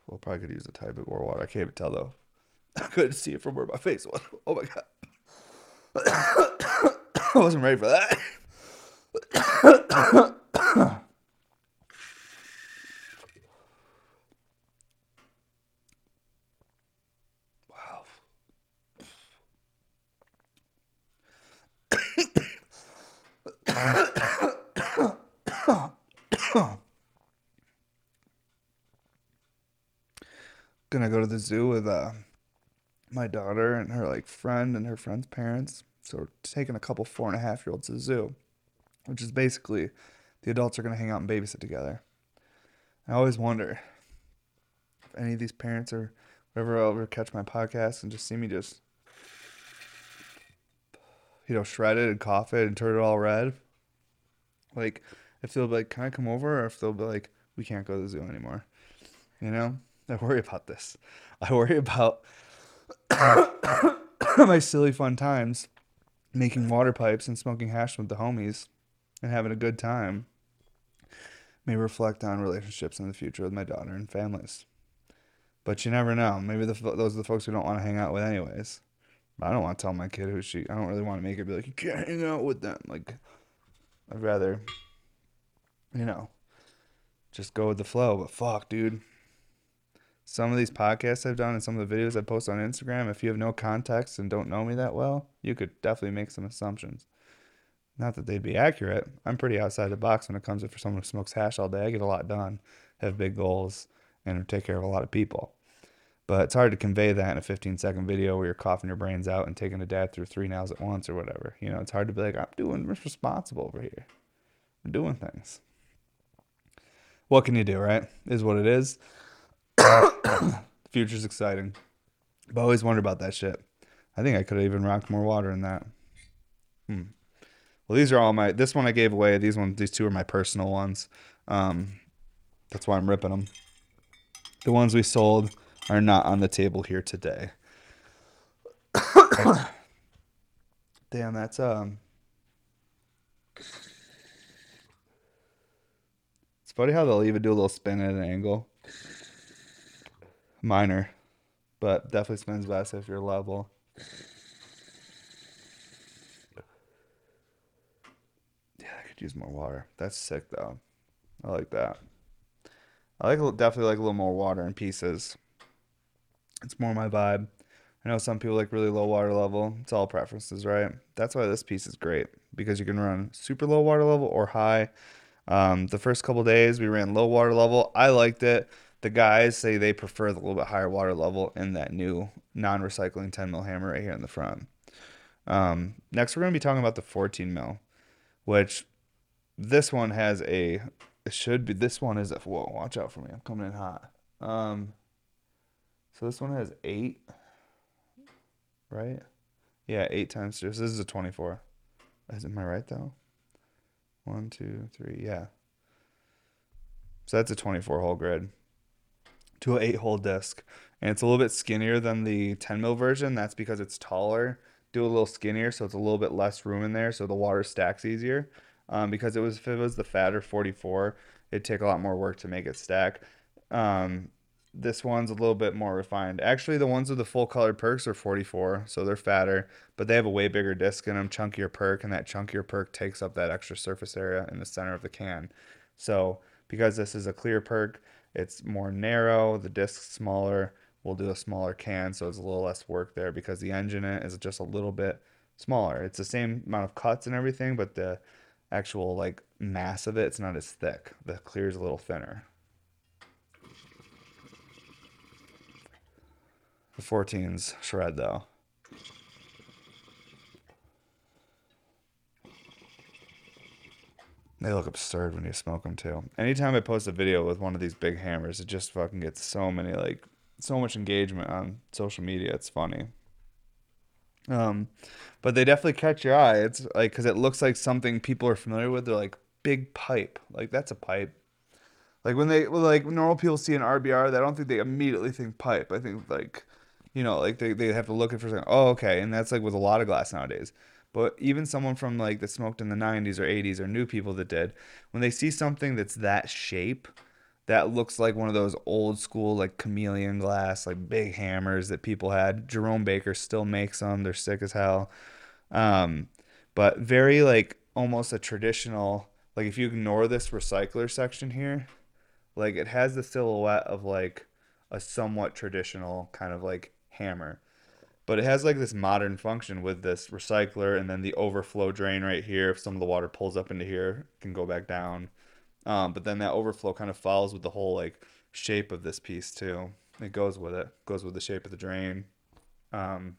Well, probably could use a tiny bit more water. I can't even tell though. I couldn't see it from where my face was. Oh my god. I wasn't ready for that. gonna go to the zoo with uh, my daughter and her like friend and her friend's parents. So we're taking a couple four and a half year olds to the zoo, which is basically the adults are gonna hang out and babysit together. I always wonder if any of these parents or whatever ever catch my podcast and just see me just you know shred it and cough it and turn it all red. Like if they'll be like, "Can I come over?" or if they'll be like, "We can't go to the zoo anymore," you know. I worry about this. I worry about my silly fun times making water pipes and smoking hash with the homies and having a good time. May reflect on relationships in the future with my daughter and families. But you never know. Maybe the, those are the folks who don't want to hang out with, anyways. I don't want to tell my kid who she. I don't really want to make her be like, you can't hang out with them. Like, I'd rather, you know, just go with the flow. But fuck, dude some of these podcasts I've done and some of the videos I post on Instagram, if you have no context and don't know me that well, you could definitely make some assumptions. Not that they'd be accurate. I'm pretty outside the box when it comes to for someone who smokes hash all day. I get a lot done, have big goals, and take care of a lot of people. But it's hard to convey that in a 15 second video where you're coughing your brains out and taking a dad through three nails at once or whatever. You know, it's hard to be like, I'm doing responsible over here. I'm doing things. What can you do, right? Is what it is the future's exciting. But I've always wondered about that shit. I think I could have even rocked more water in that. Hmm. Well, these are all my. This one I gave away. These ones, these two are my personal ones. Um, that's why I'm ripping them. The ones we sold are not on the table here today. Damn, that's um. It's funny how they'll even do a little spin at an angle minor, but definitely spins best if you're level. Yeah, I could use more water. That's sick though. I like that. I like definitely like a little more water in pieces. It's more my vibe. I know some people like really low water level. It's all preferences, right? That's why this piece is great because you can run super low water level or high. Um, the first couple days we ran low water level. I liked it. The guys say they prefer the little bit higher water level in that new non-recycling 10 mil hammer right here in the front. Um, next, we're going to be talking about the 14 mil, which this one has a. It should be. This one is a. Whoa! Watch out for me. I'm coming in hot. Um, so this one has eight right? Yeah, eight times two. this is a 24. Is am I right though? One, two, three. Yeah. So that's a 24 hole grid to an eight hole disc. And it's a little bit skinnier than the 10 mil version. That's because it's taller. Do a little skinnier, so it's a little bit less room in there, so the water stacks easier. Um, because it was if it was the fatter 44, it'd take a lot more work to make it stack. Um, this one's a little bit more refined. Actually, the ones with the full colored perks are 44, so they're fatter, but they have a way bigger disc in them, chunkier perk, and that chunkier perk takes up that extra surface area in the center of the can. So, because this is a clear perk, it's more narrow, the disc's smaller. We'll do a smaller can, so it's a little less work there because the engine is just a little bit smaller. It's the same amount of cuts and everything, but the actual like mass of it, it's not as thick. The clear is a little thinner. The 14s shred though. They look absurd when you smoke them too. Anytime I post a video with one of these big hammers, it just fucking gets so many like so much engagement on social media. It's funny. Um, but they definitely catch your eye. It's like because it looks like something people are familiar with. They're like big pipe. Like that's a pipe. Like when they like normal people see an RBR, they don't think they immediately think pipe. I think like you know, like they, they have to look at for a second. Oh, okay. And that's like with a lot of glass nowadays. But even someone from like that smoked in the 90s or 80s or new people that did, when they see something that's that shape, that looks like one of those old school like chameleon glass, like big hammers that people had. Jerome Baker still makes them. They're sick as hell. Um, but very like almost a traditional, like if you ignore this recycler section here, like it has the silhouette of like a somewhat traditional kind of like hammer. But it has like this modern function with this recycler and then the overflow drain right here. If some of the water pulls up into here, can go back down. Um, but then that overflow kind of follows with the whole like shape of this piece too. It goes with it, goes with the shape of the drain. Um,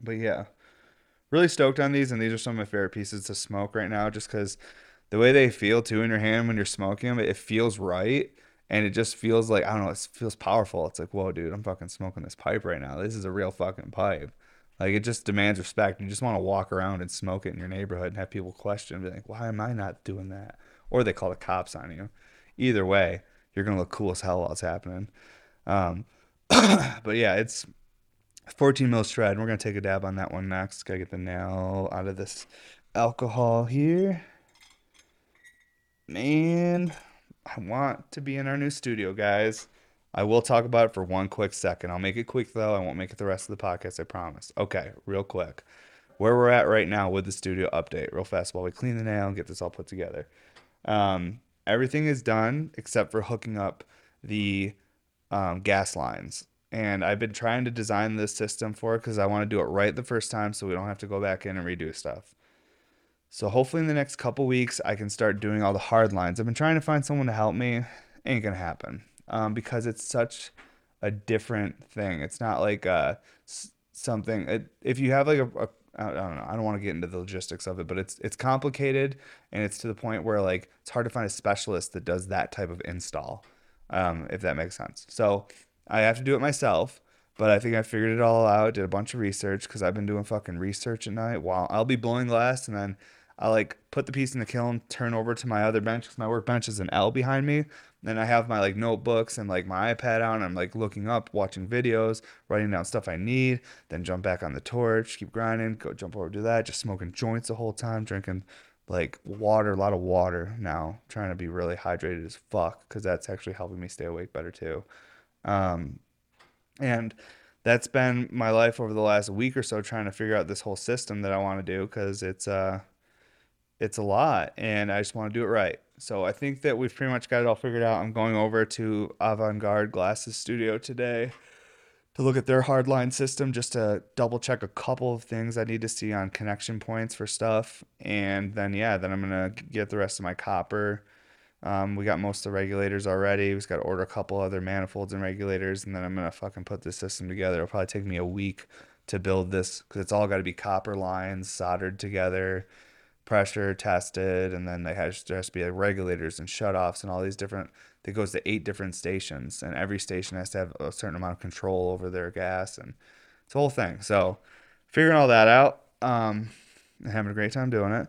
but yeah, really stoked on these, and these are some of my favorite pieces to smoke right now, just because the way they feel too in your hand when you're smoking them, it feels right and it just feels like I don't know, it feels powerful. It's like, whoa, dude, I'm fucking smoking this pipe right now. This is a real fucking pipe. Like it just demands respect. You just want to walk around and smoke it in your neighborhood and have people question, be like, why am I not doing that? Or they call the cops on you. Either way, you're gonna look cool as hell while it's happening. Um, but yeah, it's 14 mil shred. We're gonna take a dab on that one next. Gotta get the nail out of this alcohol here. Man, I want to be in our new studio, guys. I will talk about it for one quick second. I'll make it quick though. I won't make it the rest of the podcast, I promise. Okay, real quick. Where we're at right now with the studio update, real fast while we clean the nail and get this all put together. Um, everything is done except for hooking up the um, gas lines. And I've been trying to design this system for it because I want to do it right the first time so we don't have to go back in and redo stuff. So hopefully in the next couple weeks I can start doing all the hard lines. I've been trying to find someone to help me. Ain't gonna happen um, because it's such a different thing. It's not like uh, something. It, if you have like a, a I don't know. I don't want to get into the logistics of it, but it's it's complicated and it's to the point where like it's hard to find a specialist that does that type of install, um, if that makes sense. So I have to do it myself. But I think I figured it all out. Did a bunch of research because I've been doing fucking research at night while I'll be blowing glass and then I like put the piece in the kiln, turn over to my other bench because my workbench is an L behind me. Then I have my like notebooks and like my iPad. And I'm like looking up, watching videos, writing down stuff I need. Then jump back on the torch, keep grinding, go jump over to that. Just smoking joints the whole time, drinking like water, a lot of water now. Trying to be really hydrated as fuck because that's actually helping me stay awake better too. Um, and that's been my life over the last week or so, trying to figure out this whole system that I want to do because it's uh it's a lot and I just want to do it right. So I think that we've pretty much got it all figured out. I'm going over to Avant Garde Glasses Studio today to look at their hardline system just to double check a couple of things I need to see on connection points for stuff. And then, yeah, then I'm going to get the rest of my copper. Um, we got most of the regulators already. We just got to order a couple other manifolds and regulators, and then I'm going to fucking put this system together. It'll probably take me a week to build this because it's all got to be copper lines soldered together, pressure tested, and then they has, there has to be like regulators and shutoffs and all these different that goes to eight different stations, and every station has to have a certain amount of control over their gas, and it's a whole thing. So, figuring all that out, um, having a great time doing it.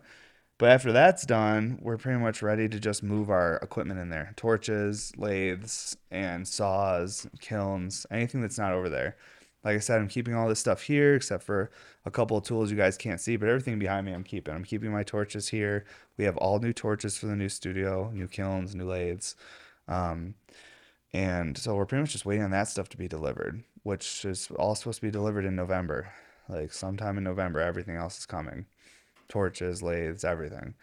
But after that's done, we're pretty much ready to just move our equipment in there torches, lathes, and saws, kilns, anything that's not over there. Like I said, I'm keeping all this stuff here except for a couple of tools you guys can't see, but everything behind me I'm keeping. I'm keeping my torches here. We have all new torches for the new studio, new kilns, new lathes. Um, and so we're pretty much just waiting on that stuff to be delivered, which is all supposed to be delivered in November. Like sometime in November, everything else is coming torches, lathes, everything.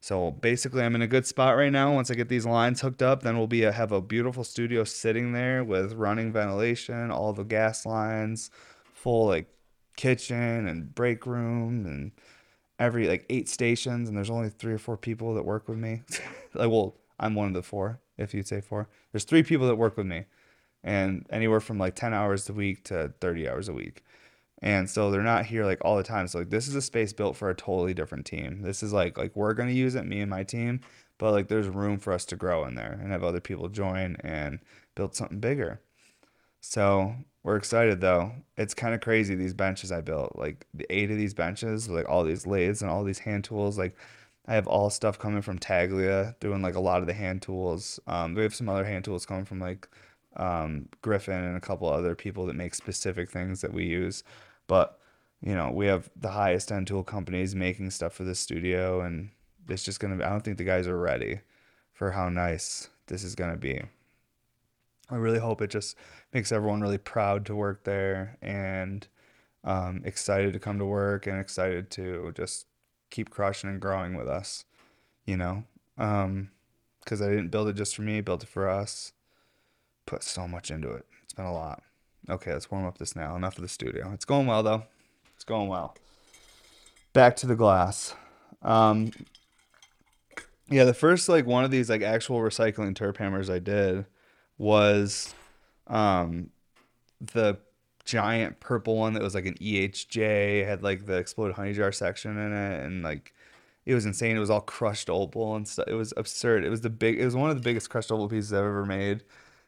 So basically, I'm in a good spot right now. Once I get these lines hooked up, then we'll be a, have a beautiful studio sitting there with running ventilation, all the gas lines, full like kitchen and break room and every like eight stations. And there's only three or four people that work with me. like, well, I'm one of the four if you'd say four. There's three people that work with me, and anywhere from like 10 hours a week to 30 hours a week. And so they're not here like all the time. So like this is a space built for a totally different team. This is like like we're gonna use it, me and my team, but like there's room for us to grow in there and have other people join and build something bigger. So we're excited though. It's kind of crazy these benches I built. Like the eight of these benches, like all these lathes and all these hand tools. Like I have all stuff coming from Taglia, doing like a lot of the hand tools. Um, we have some other hand tools coming from like um, Griffin and a couple other people that make specific things that we use. But you know, we have the highest end tool companies making stuff for this studio, and it's just gonna. Be, I don't think the guys are ready for how nice this is gonna be. I really hope it just makes everyone really proud to work there and um, excited to come to work and excited to just keep crushing and growing with us, you know? Um, cause I didn't build it just for me, built it for us. Put so much into it. It's been a lot. Okay, let's warm up this now. Enough of the studio. It's going well though. It's going well. Back to the glass. Um, yeah, the first like one of these like actual recycling terp hammers I did was um the giant purple one that was like an EHJ, had like the exploded honey jar section in it, and like it was insane. It was all crushed opal and stuff. It was absurd. It was the big. It was one of the biggest crushed opal pieces I've ever made.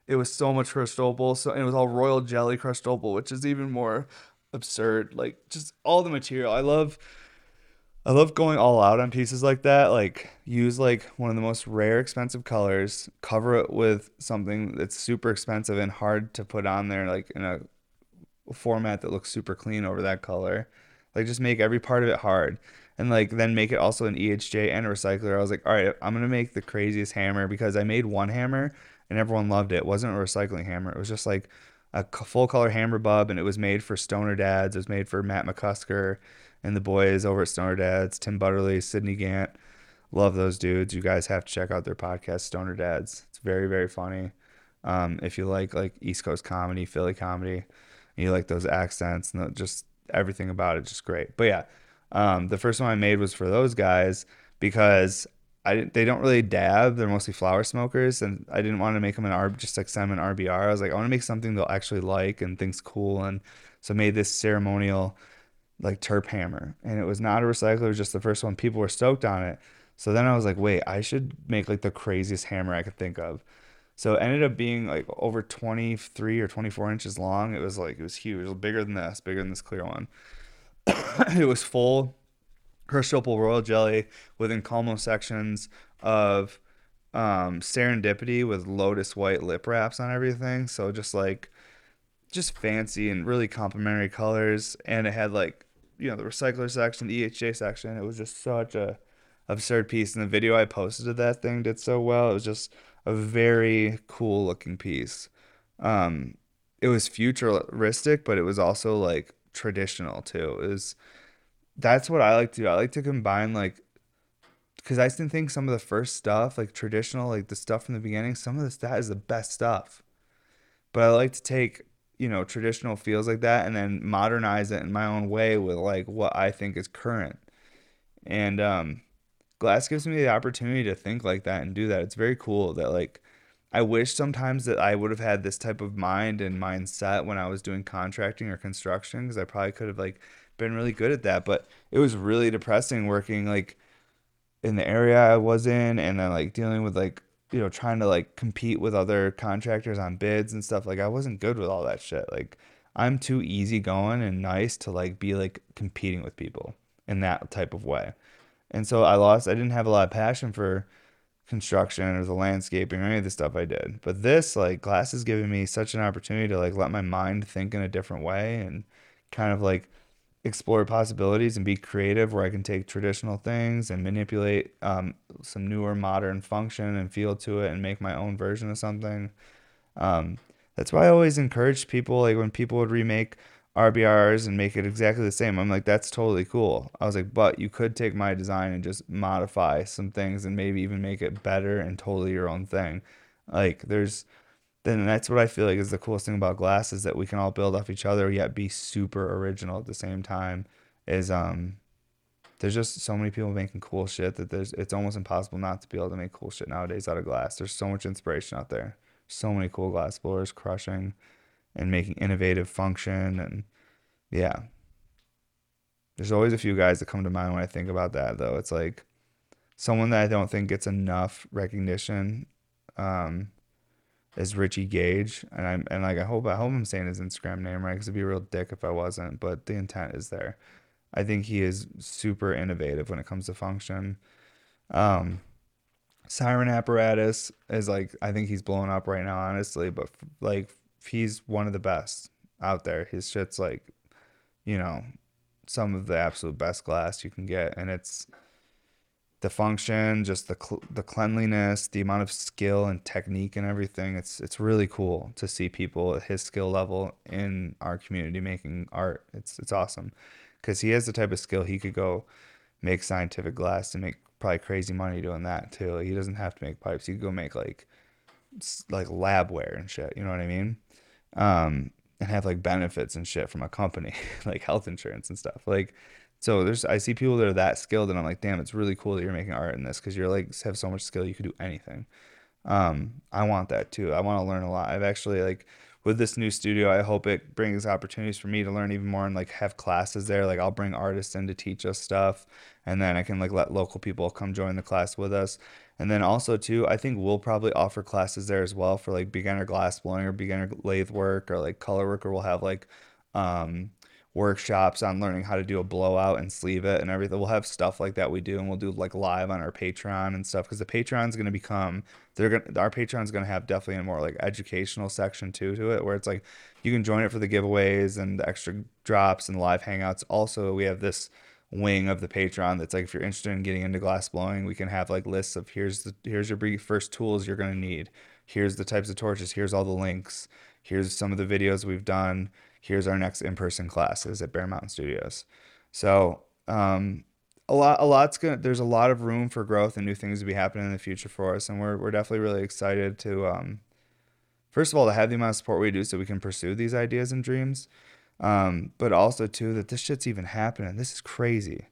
It was so much crushed opal. So it was all royal jelly crushed opal, which is even more absurd. Like just all the material. I love. I love going all out on pieces like that. Like use like one of the most rare, expensive colors, cover it with something that's super expensive and hard to put on there, like in a format that looks super clean over that color. Like just make every part of it hard. And like then make it also an EHJ and a recycler. I was like, all right, I'm gonna make the craziest hammer because I made one hammer and everyone loved it. It wasn't a recycling hammer. It was just like a full color hammer bub, and it was made for Stoner Dads. It was made for Matt McCusker and the boys over at Stoner Dads, Tim Butterly, Sydney Gant. Love those dudes. You guys have to check out their podcast, Stoner Dads. It's very very funny. Um, if you like like East Coast comedy, Philly comedy, and you like those accents and just everything about it, just great. But yeah, um, the first one I made was for those guys because I they don't really dab. They're mostly flower smokers, and I didn't want to make them an R, just like send them an RBR. I was like, I want to make something they'll actually like and think's cool, and so made this ceremonial like terp hammer, and it was not a recycler, it was just the first one. People were stoked on it. So then I was like, wait, I should make like the craziest hammer I could think of. So it ended up being like over 23 or 24 inches long. It was like, it was huge. It was bigger than this, bigger than this clear one. it was full opal royal jelly with incalmo sections of um, serendipity with lotus white lip wraps on everything. So just like, just fancy and really complimentary colors. And it had like, you know, the recycler section, the EHJ section. It was just such a absurd piece. And the video I posted of that thing did so well. It was just a very cool looking piece. Um, it was futuristic, but it was also like traditional too. It was that's what I like to do. I like to combine like because I still think some of the first stuff, like traditional, like the stuff from the beginning, some of this that is the best stuff. But I like to take you know traditional feels like that and then modernize it in my own way with like what I think is current. And um, glass gives me the opportunity to think like that and do that. It's very cool that like I wish sometimes that I would have had this type of mind and mindset when I was doing contracting or construction because I probably could have like been really good at that. But it was really depressing working like in the area I was in and then like dealing with like you know trying to like compete with other contractors on bids and stuff like I wasn't good with all that shit like I'm too easygoing and nice to like be like competing with people in that type of way and so I lost I didn't have a lot of passion for construction or the landscaping or any of the stuff I did but this like glass has given me such an opportunity to like let my mind think in a different way and kind of like explore possibilities and be creative where I can take traditional things and manipulate um, some newer modern function and feel to it and make my own version of something. Um, that's why I always encourage people, like when people would remake RBRs and make it exactly the same, I'm like, that's totally cool. I was like, but you could take my design and just modify some things and maybe even make it better and totally your own thing. Like, there's, then that's what I feel like is the coolest thing about glass is that we can all build off each other yet be super original at the same time. Is um, there's just so many people making cool shit that there's it's almost impossible not to be able to make cool shit nowadays out of glass. There's so much inspiration out there. So many cool glass blowers crushing and making innovative function and yeah. There's always a few guys that come to mind when I think about that though. It's like someone that I don't think gets enough recognition. Um, is Richie Gage, and I'm and like I hope I hope I'm saying his Instagram name right because it'd be a real dick if I wasn't. But the intent is there. I think he is super innovative when it comes to function. Um, Siren apparatus is like I think he's blowing up right now, honestly. But like he's one of the best out there. His shit's like, you know, some of the absolute best glass you can get, and it's the function, just the cl- the cleanliness, the amount of skill and technique and everything. It's it's really cool to see people at his skill level in our community making art. It's it's awesome because he has the type of skill he could go make scientific glass and make probably crazy money doing that too. He doesn't have to make pipes. He could go make like like labware and shit. You know what I mean? Um, and have like benefits and shit from a company like health insurance and stuff. Like so there's I see people that are that skilled and I'm like, damn, it's really cool that you're making art in this because you're like have so much skill you could do anything. Um, I want that too. I want to learn a lot. I've actually like with this new studio, I hope it brings opportunities for me to learn even more and like have classes there. Like I'll bring artists in to teach us stuff and then I can like let local people come join the class with us. And then also too, I think we'll probably offer classes there as well for like beginner glass blowing or beginner lathe work or like color work or we'll have like um workshops on learning how to do a blowout and sleeve it and everything. We'll have stuff like that we do, and we'll do like live on our Patreon and stuff because the Patreon's going to become they're going our Patreon's going to have definitely a more like educational section too to it where it's like you can join it for the giveaways and the extra drops and live hangouts. Also, we have this wing of the Patreon that's like if you're interested in getting into glass blowing, we can have like lists of here's the here's your first tools you're going to need. Here's the types of torches. Here's all the links. Here's some of the videos we've done here's our next in-person classes at Bear Mountain Studios. So um, a lot, a lot's gonna. There's a lot of room for growth and new things to be happening in the future for us, and we're we're definitely really excited to. Um, first of all, to have the amount of support we do, so we can pursue these ideas and dreams, um, but also too that this shit's even happening. This is crazy.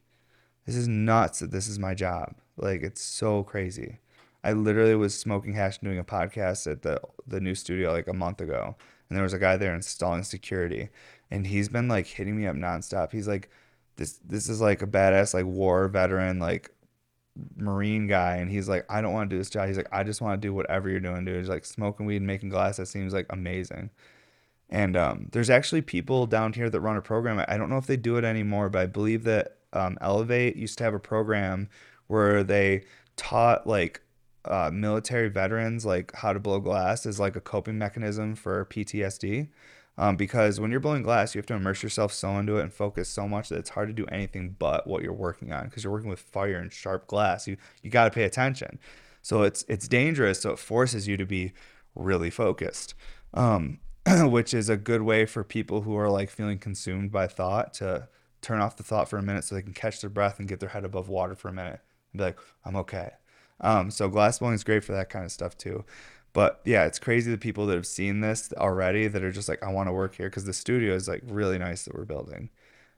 This is nuts that this is my job. Like it's so crazy. I literally was smoking hash and doing a podcast at the the new studio like a month ago, and there was a guy there installing security, and he's been like hitting me up nonstop. He's like, this this is like a badass like war veteran like marine guy, and he's like, I don't want to do this job. He's like, I just want to do whatever you're doing, dude. He's like smoking weed, and making glass. That seems like amazing. And um, there's actually people down here that run a program. I don't know if they do it anymore, but I believe that um, Elevate used to have a program where they taught like uh, military veterans like how to blow glass is like a coping mechanism for PTSD. Um, because when you're blowing glass, you have to immerse yourself so into it and focus so much that it's hard to do anything but what you're working on because you're working with fire and sharp glass. You you got to pay attention. So it's it's dangerous. So it forces you to be really focused, um, which is a good way for people who are like feeling consumed by thought to turn off the thought for a minute so they can catch their breath and get their head above water for a minute and be like, I'm okay. Um, so glass blowing is great for that kind of stuff too. But yeah, it's crazy the people that have seen this already that are just like, I want to work here because the studio is like really nice that we're building.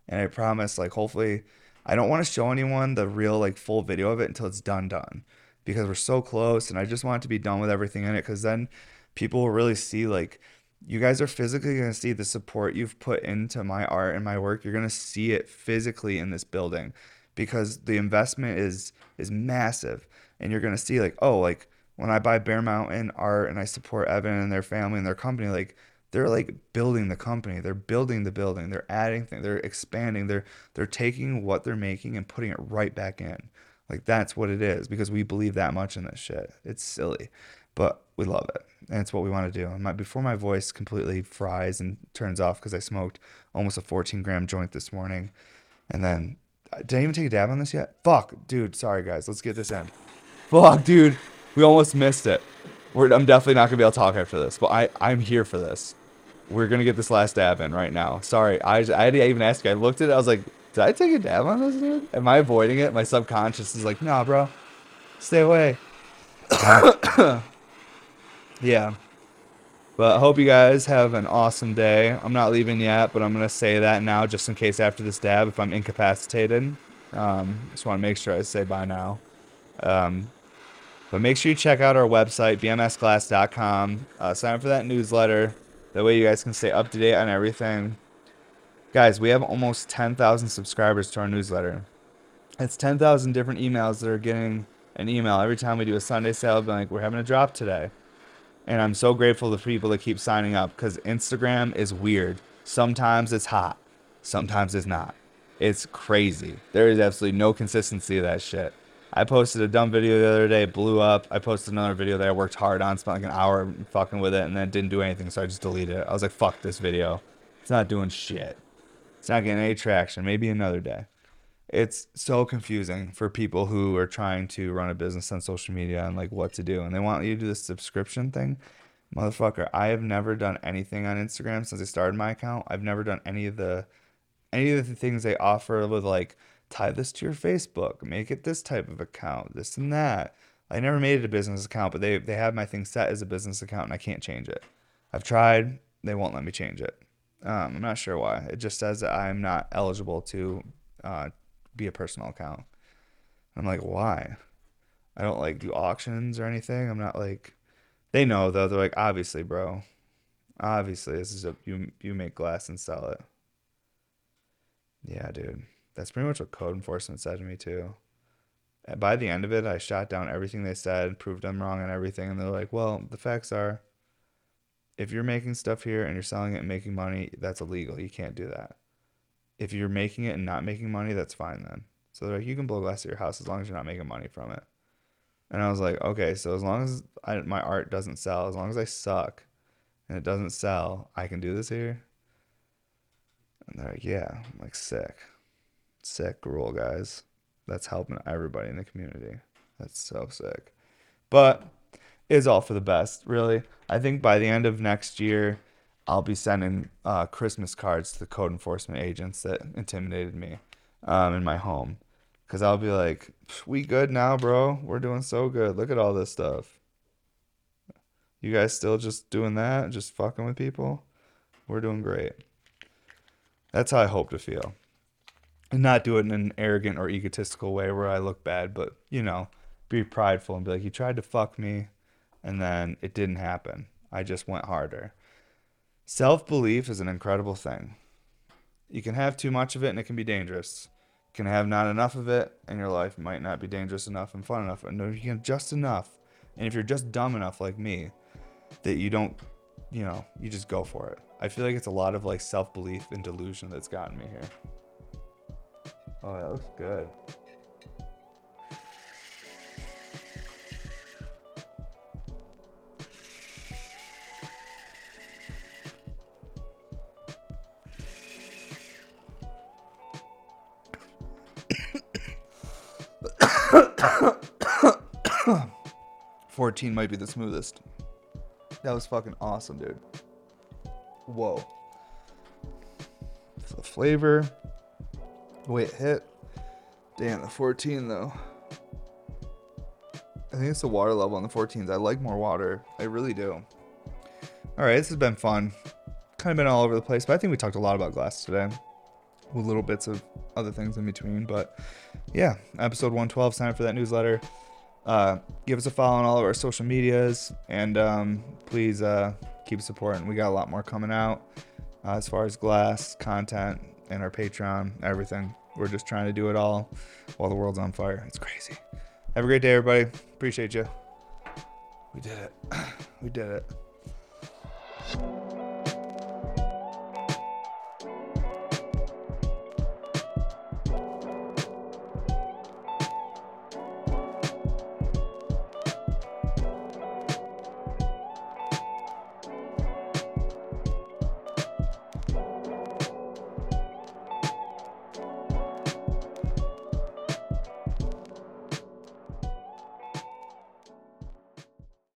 And I promise, like, hopefully, I don't want to show anyone the real, like, full video of it until it's done, done because we're so close. And I just want to be done with everything in it because then people will really see, like, you guys are physically going to see the support you've put into my art and my work. You're going to see it physically in this building because the investment is is massive and you're to see like oh like when I buy Bear Mountain art and I support Evan and their family and their company like they're like building the company they're building the building they're adding things they're expanding they're they're taking what they're making and putting it right back in like that's what it is because we believe that much in this shit it's silly but we love it and it's what we want to do and my, before my voice completely fries and turns off because i smoked almost a 14 gram joint this morning and then uh, did I even take a dab on this yet? Fuck, dude. Sorry, guys. Let's get this in. Fuck, dude. We almost missed it. We're, I'm definitely not gonna be able to talk after this, but I I'm here for this. We're gonna get this last dab in right now. Sorry, I I didn't even ask you. I looked at it. I was like, did I take a dab on this, dude? Am I avoiding it? My subconscious is like, nah, bro. Stay away. yeah. But I hope you guys have an awesome day. I'm not leaving yet, but I'm going to say that now just in case after this dab, if I'm incapacitated. Um, just want to make sure I say bye now. Um, but make sure you check out our website, bmsglass.com. Uh, sign up for that newsletter. That way you guys can stay up to date on everything. Guys, we have almost 10,000 subscribers to our newsletter. It's 10,000 different emails that are getting an email every time we do a Sunday sale. Like, we're having a drop today and I'm so grateful to people that keep signing up because Instagram is weird. Sometimes it's hot, sometimes it's not. It's crazy. There is absolutely no consistency of that shit. I posted a dumb video the other day, blew up. I posted another video that I worked hard on, spent like an hour fucking with it, and then didn't do anything, so I just deleted it. I was like, fuck this video. It's not doing shit. It's not getting any traction. Maybe another day it's so confusing for people who are trying to run a business on social media and like what to do and they want you to do this subscription thing motherfucker i have never done anything on instagram since i started my account i've never done any of the any of the things they offer with like tie this to your facebook make it this type of account this and that i never made it a business account but they they have my thing set as a business account and i can't change it i've tried they won't let me change it um, i'm not sure why it just says that i'm not eligible to uh, be a personal account. I'm like, why? I don't like do auctions or anything. I'm not like they know though. They're like, obviously, bro. Obviously, this is a you you make glass and sell it. Yeah, dude. That's pretty much what code enforcement said to me too. By the end of it, I shot down everything they said, proved them wrong on everything, and they're like, "Well, the facts are, if you're making stuff here and you're selling it and making money, that's illegal. You can't do that." if you're making it and not making money, that's fine then. So they're like, you can blow glass at your house as long as you're not making money from it. And I was like, okay, so as long as I, my art doesn't sell, as long as I suck and it doesn't sell, I can do this here. And they're like, yeah, I'm like sick, sick rule, guys. That's helping everybody in the community. That's so sick. But it's all for the best, really. I think by the end of next year, I'll be sending uh, Christmas cards to the code enforcement agents that intimidated me um, in my home. Because I'll be like, we good now, bro. We're doing so good. Look at all this stuff. You guys still just doing that? Just fucking with people? We're doing great. That's how I hope to feel. And not do it in an arrogant or egotistical way where I look bad, but, you know, be prideful and be like, you tried to fuck me and then it didn't happen. I just went harder Self belief is an incredible thing. You can have too much of it and it can be dangerous. You can have not enough of it and your life might not be dangerous enough and fun enough. And you have just enough, and if you're just dumb enough like me, that you don't, you know, you just go for it. I feel like it's a lot of like self belief and delusion that's gotten me here. Oh, that looks good. 14 might be the smoothest. That was fucking awesome, dude. Whoa. The flavor, the way it hit. Damn, the 14 though. I think it's the water level on the 14s. I like more water. I really do. All right, this has been fun. Kind of been all over the place, but I think we talked a lot about glass today with little bits of other things in between. But yeah, episode 112, sign up for that newsletter. Uh, give us a follow on all of our social medias, and um, please uh, keep supporting. We got a lot more coming out uh, as far as glass content and our Patreon, everything. We're just trying to do it all while the world's on fire. It's crazy. Have a great day, everybody. Appreciate you. We did it. We did it.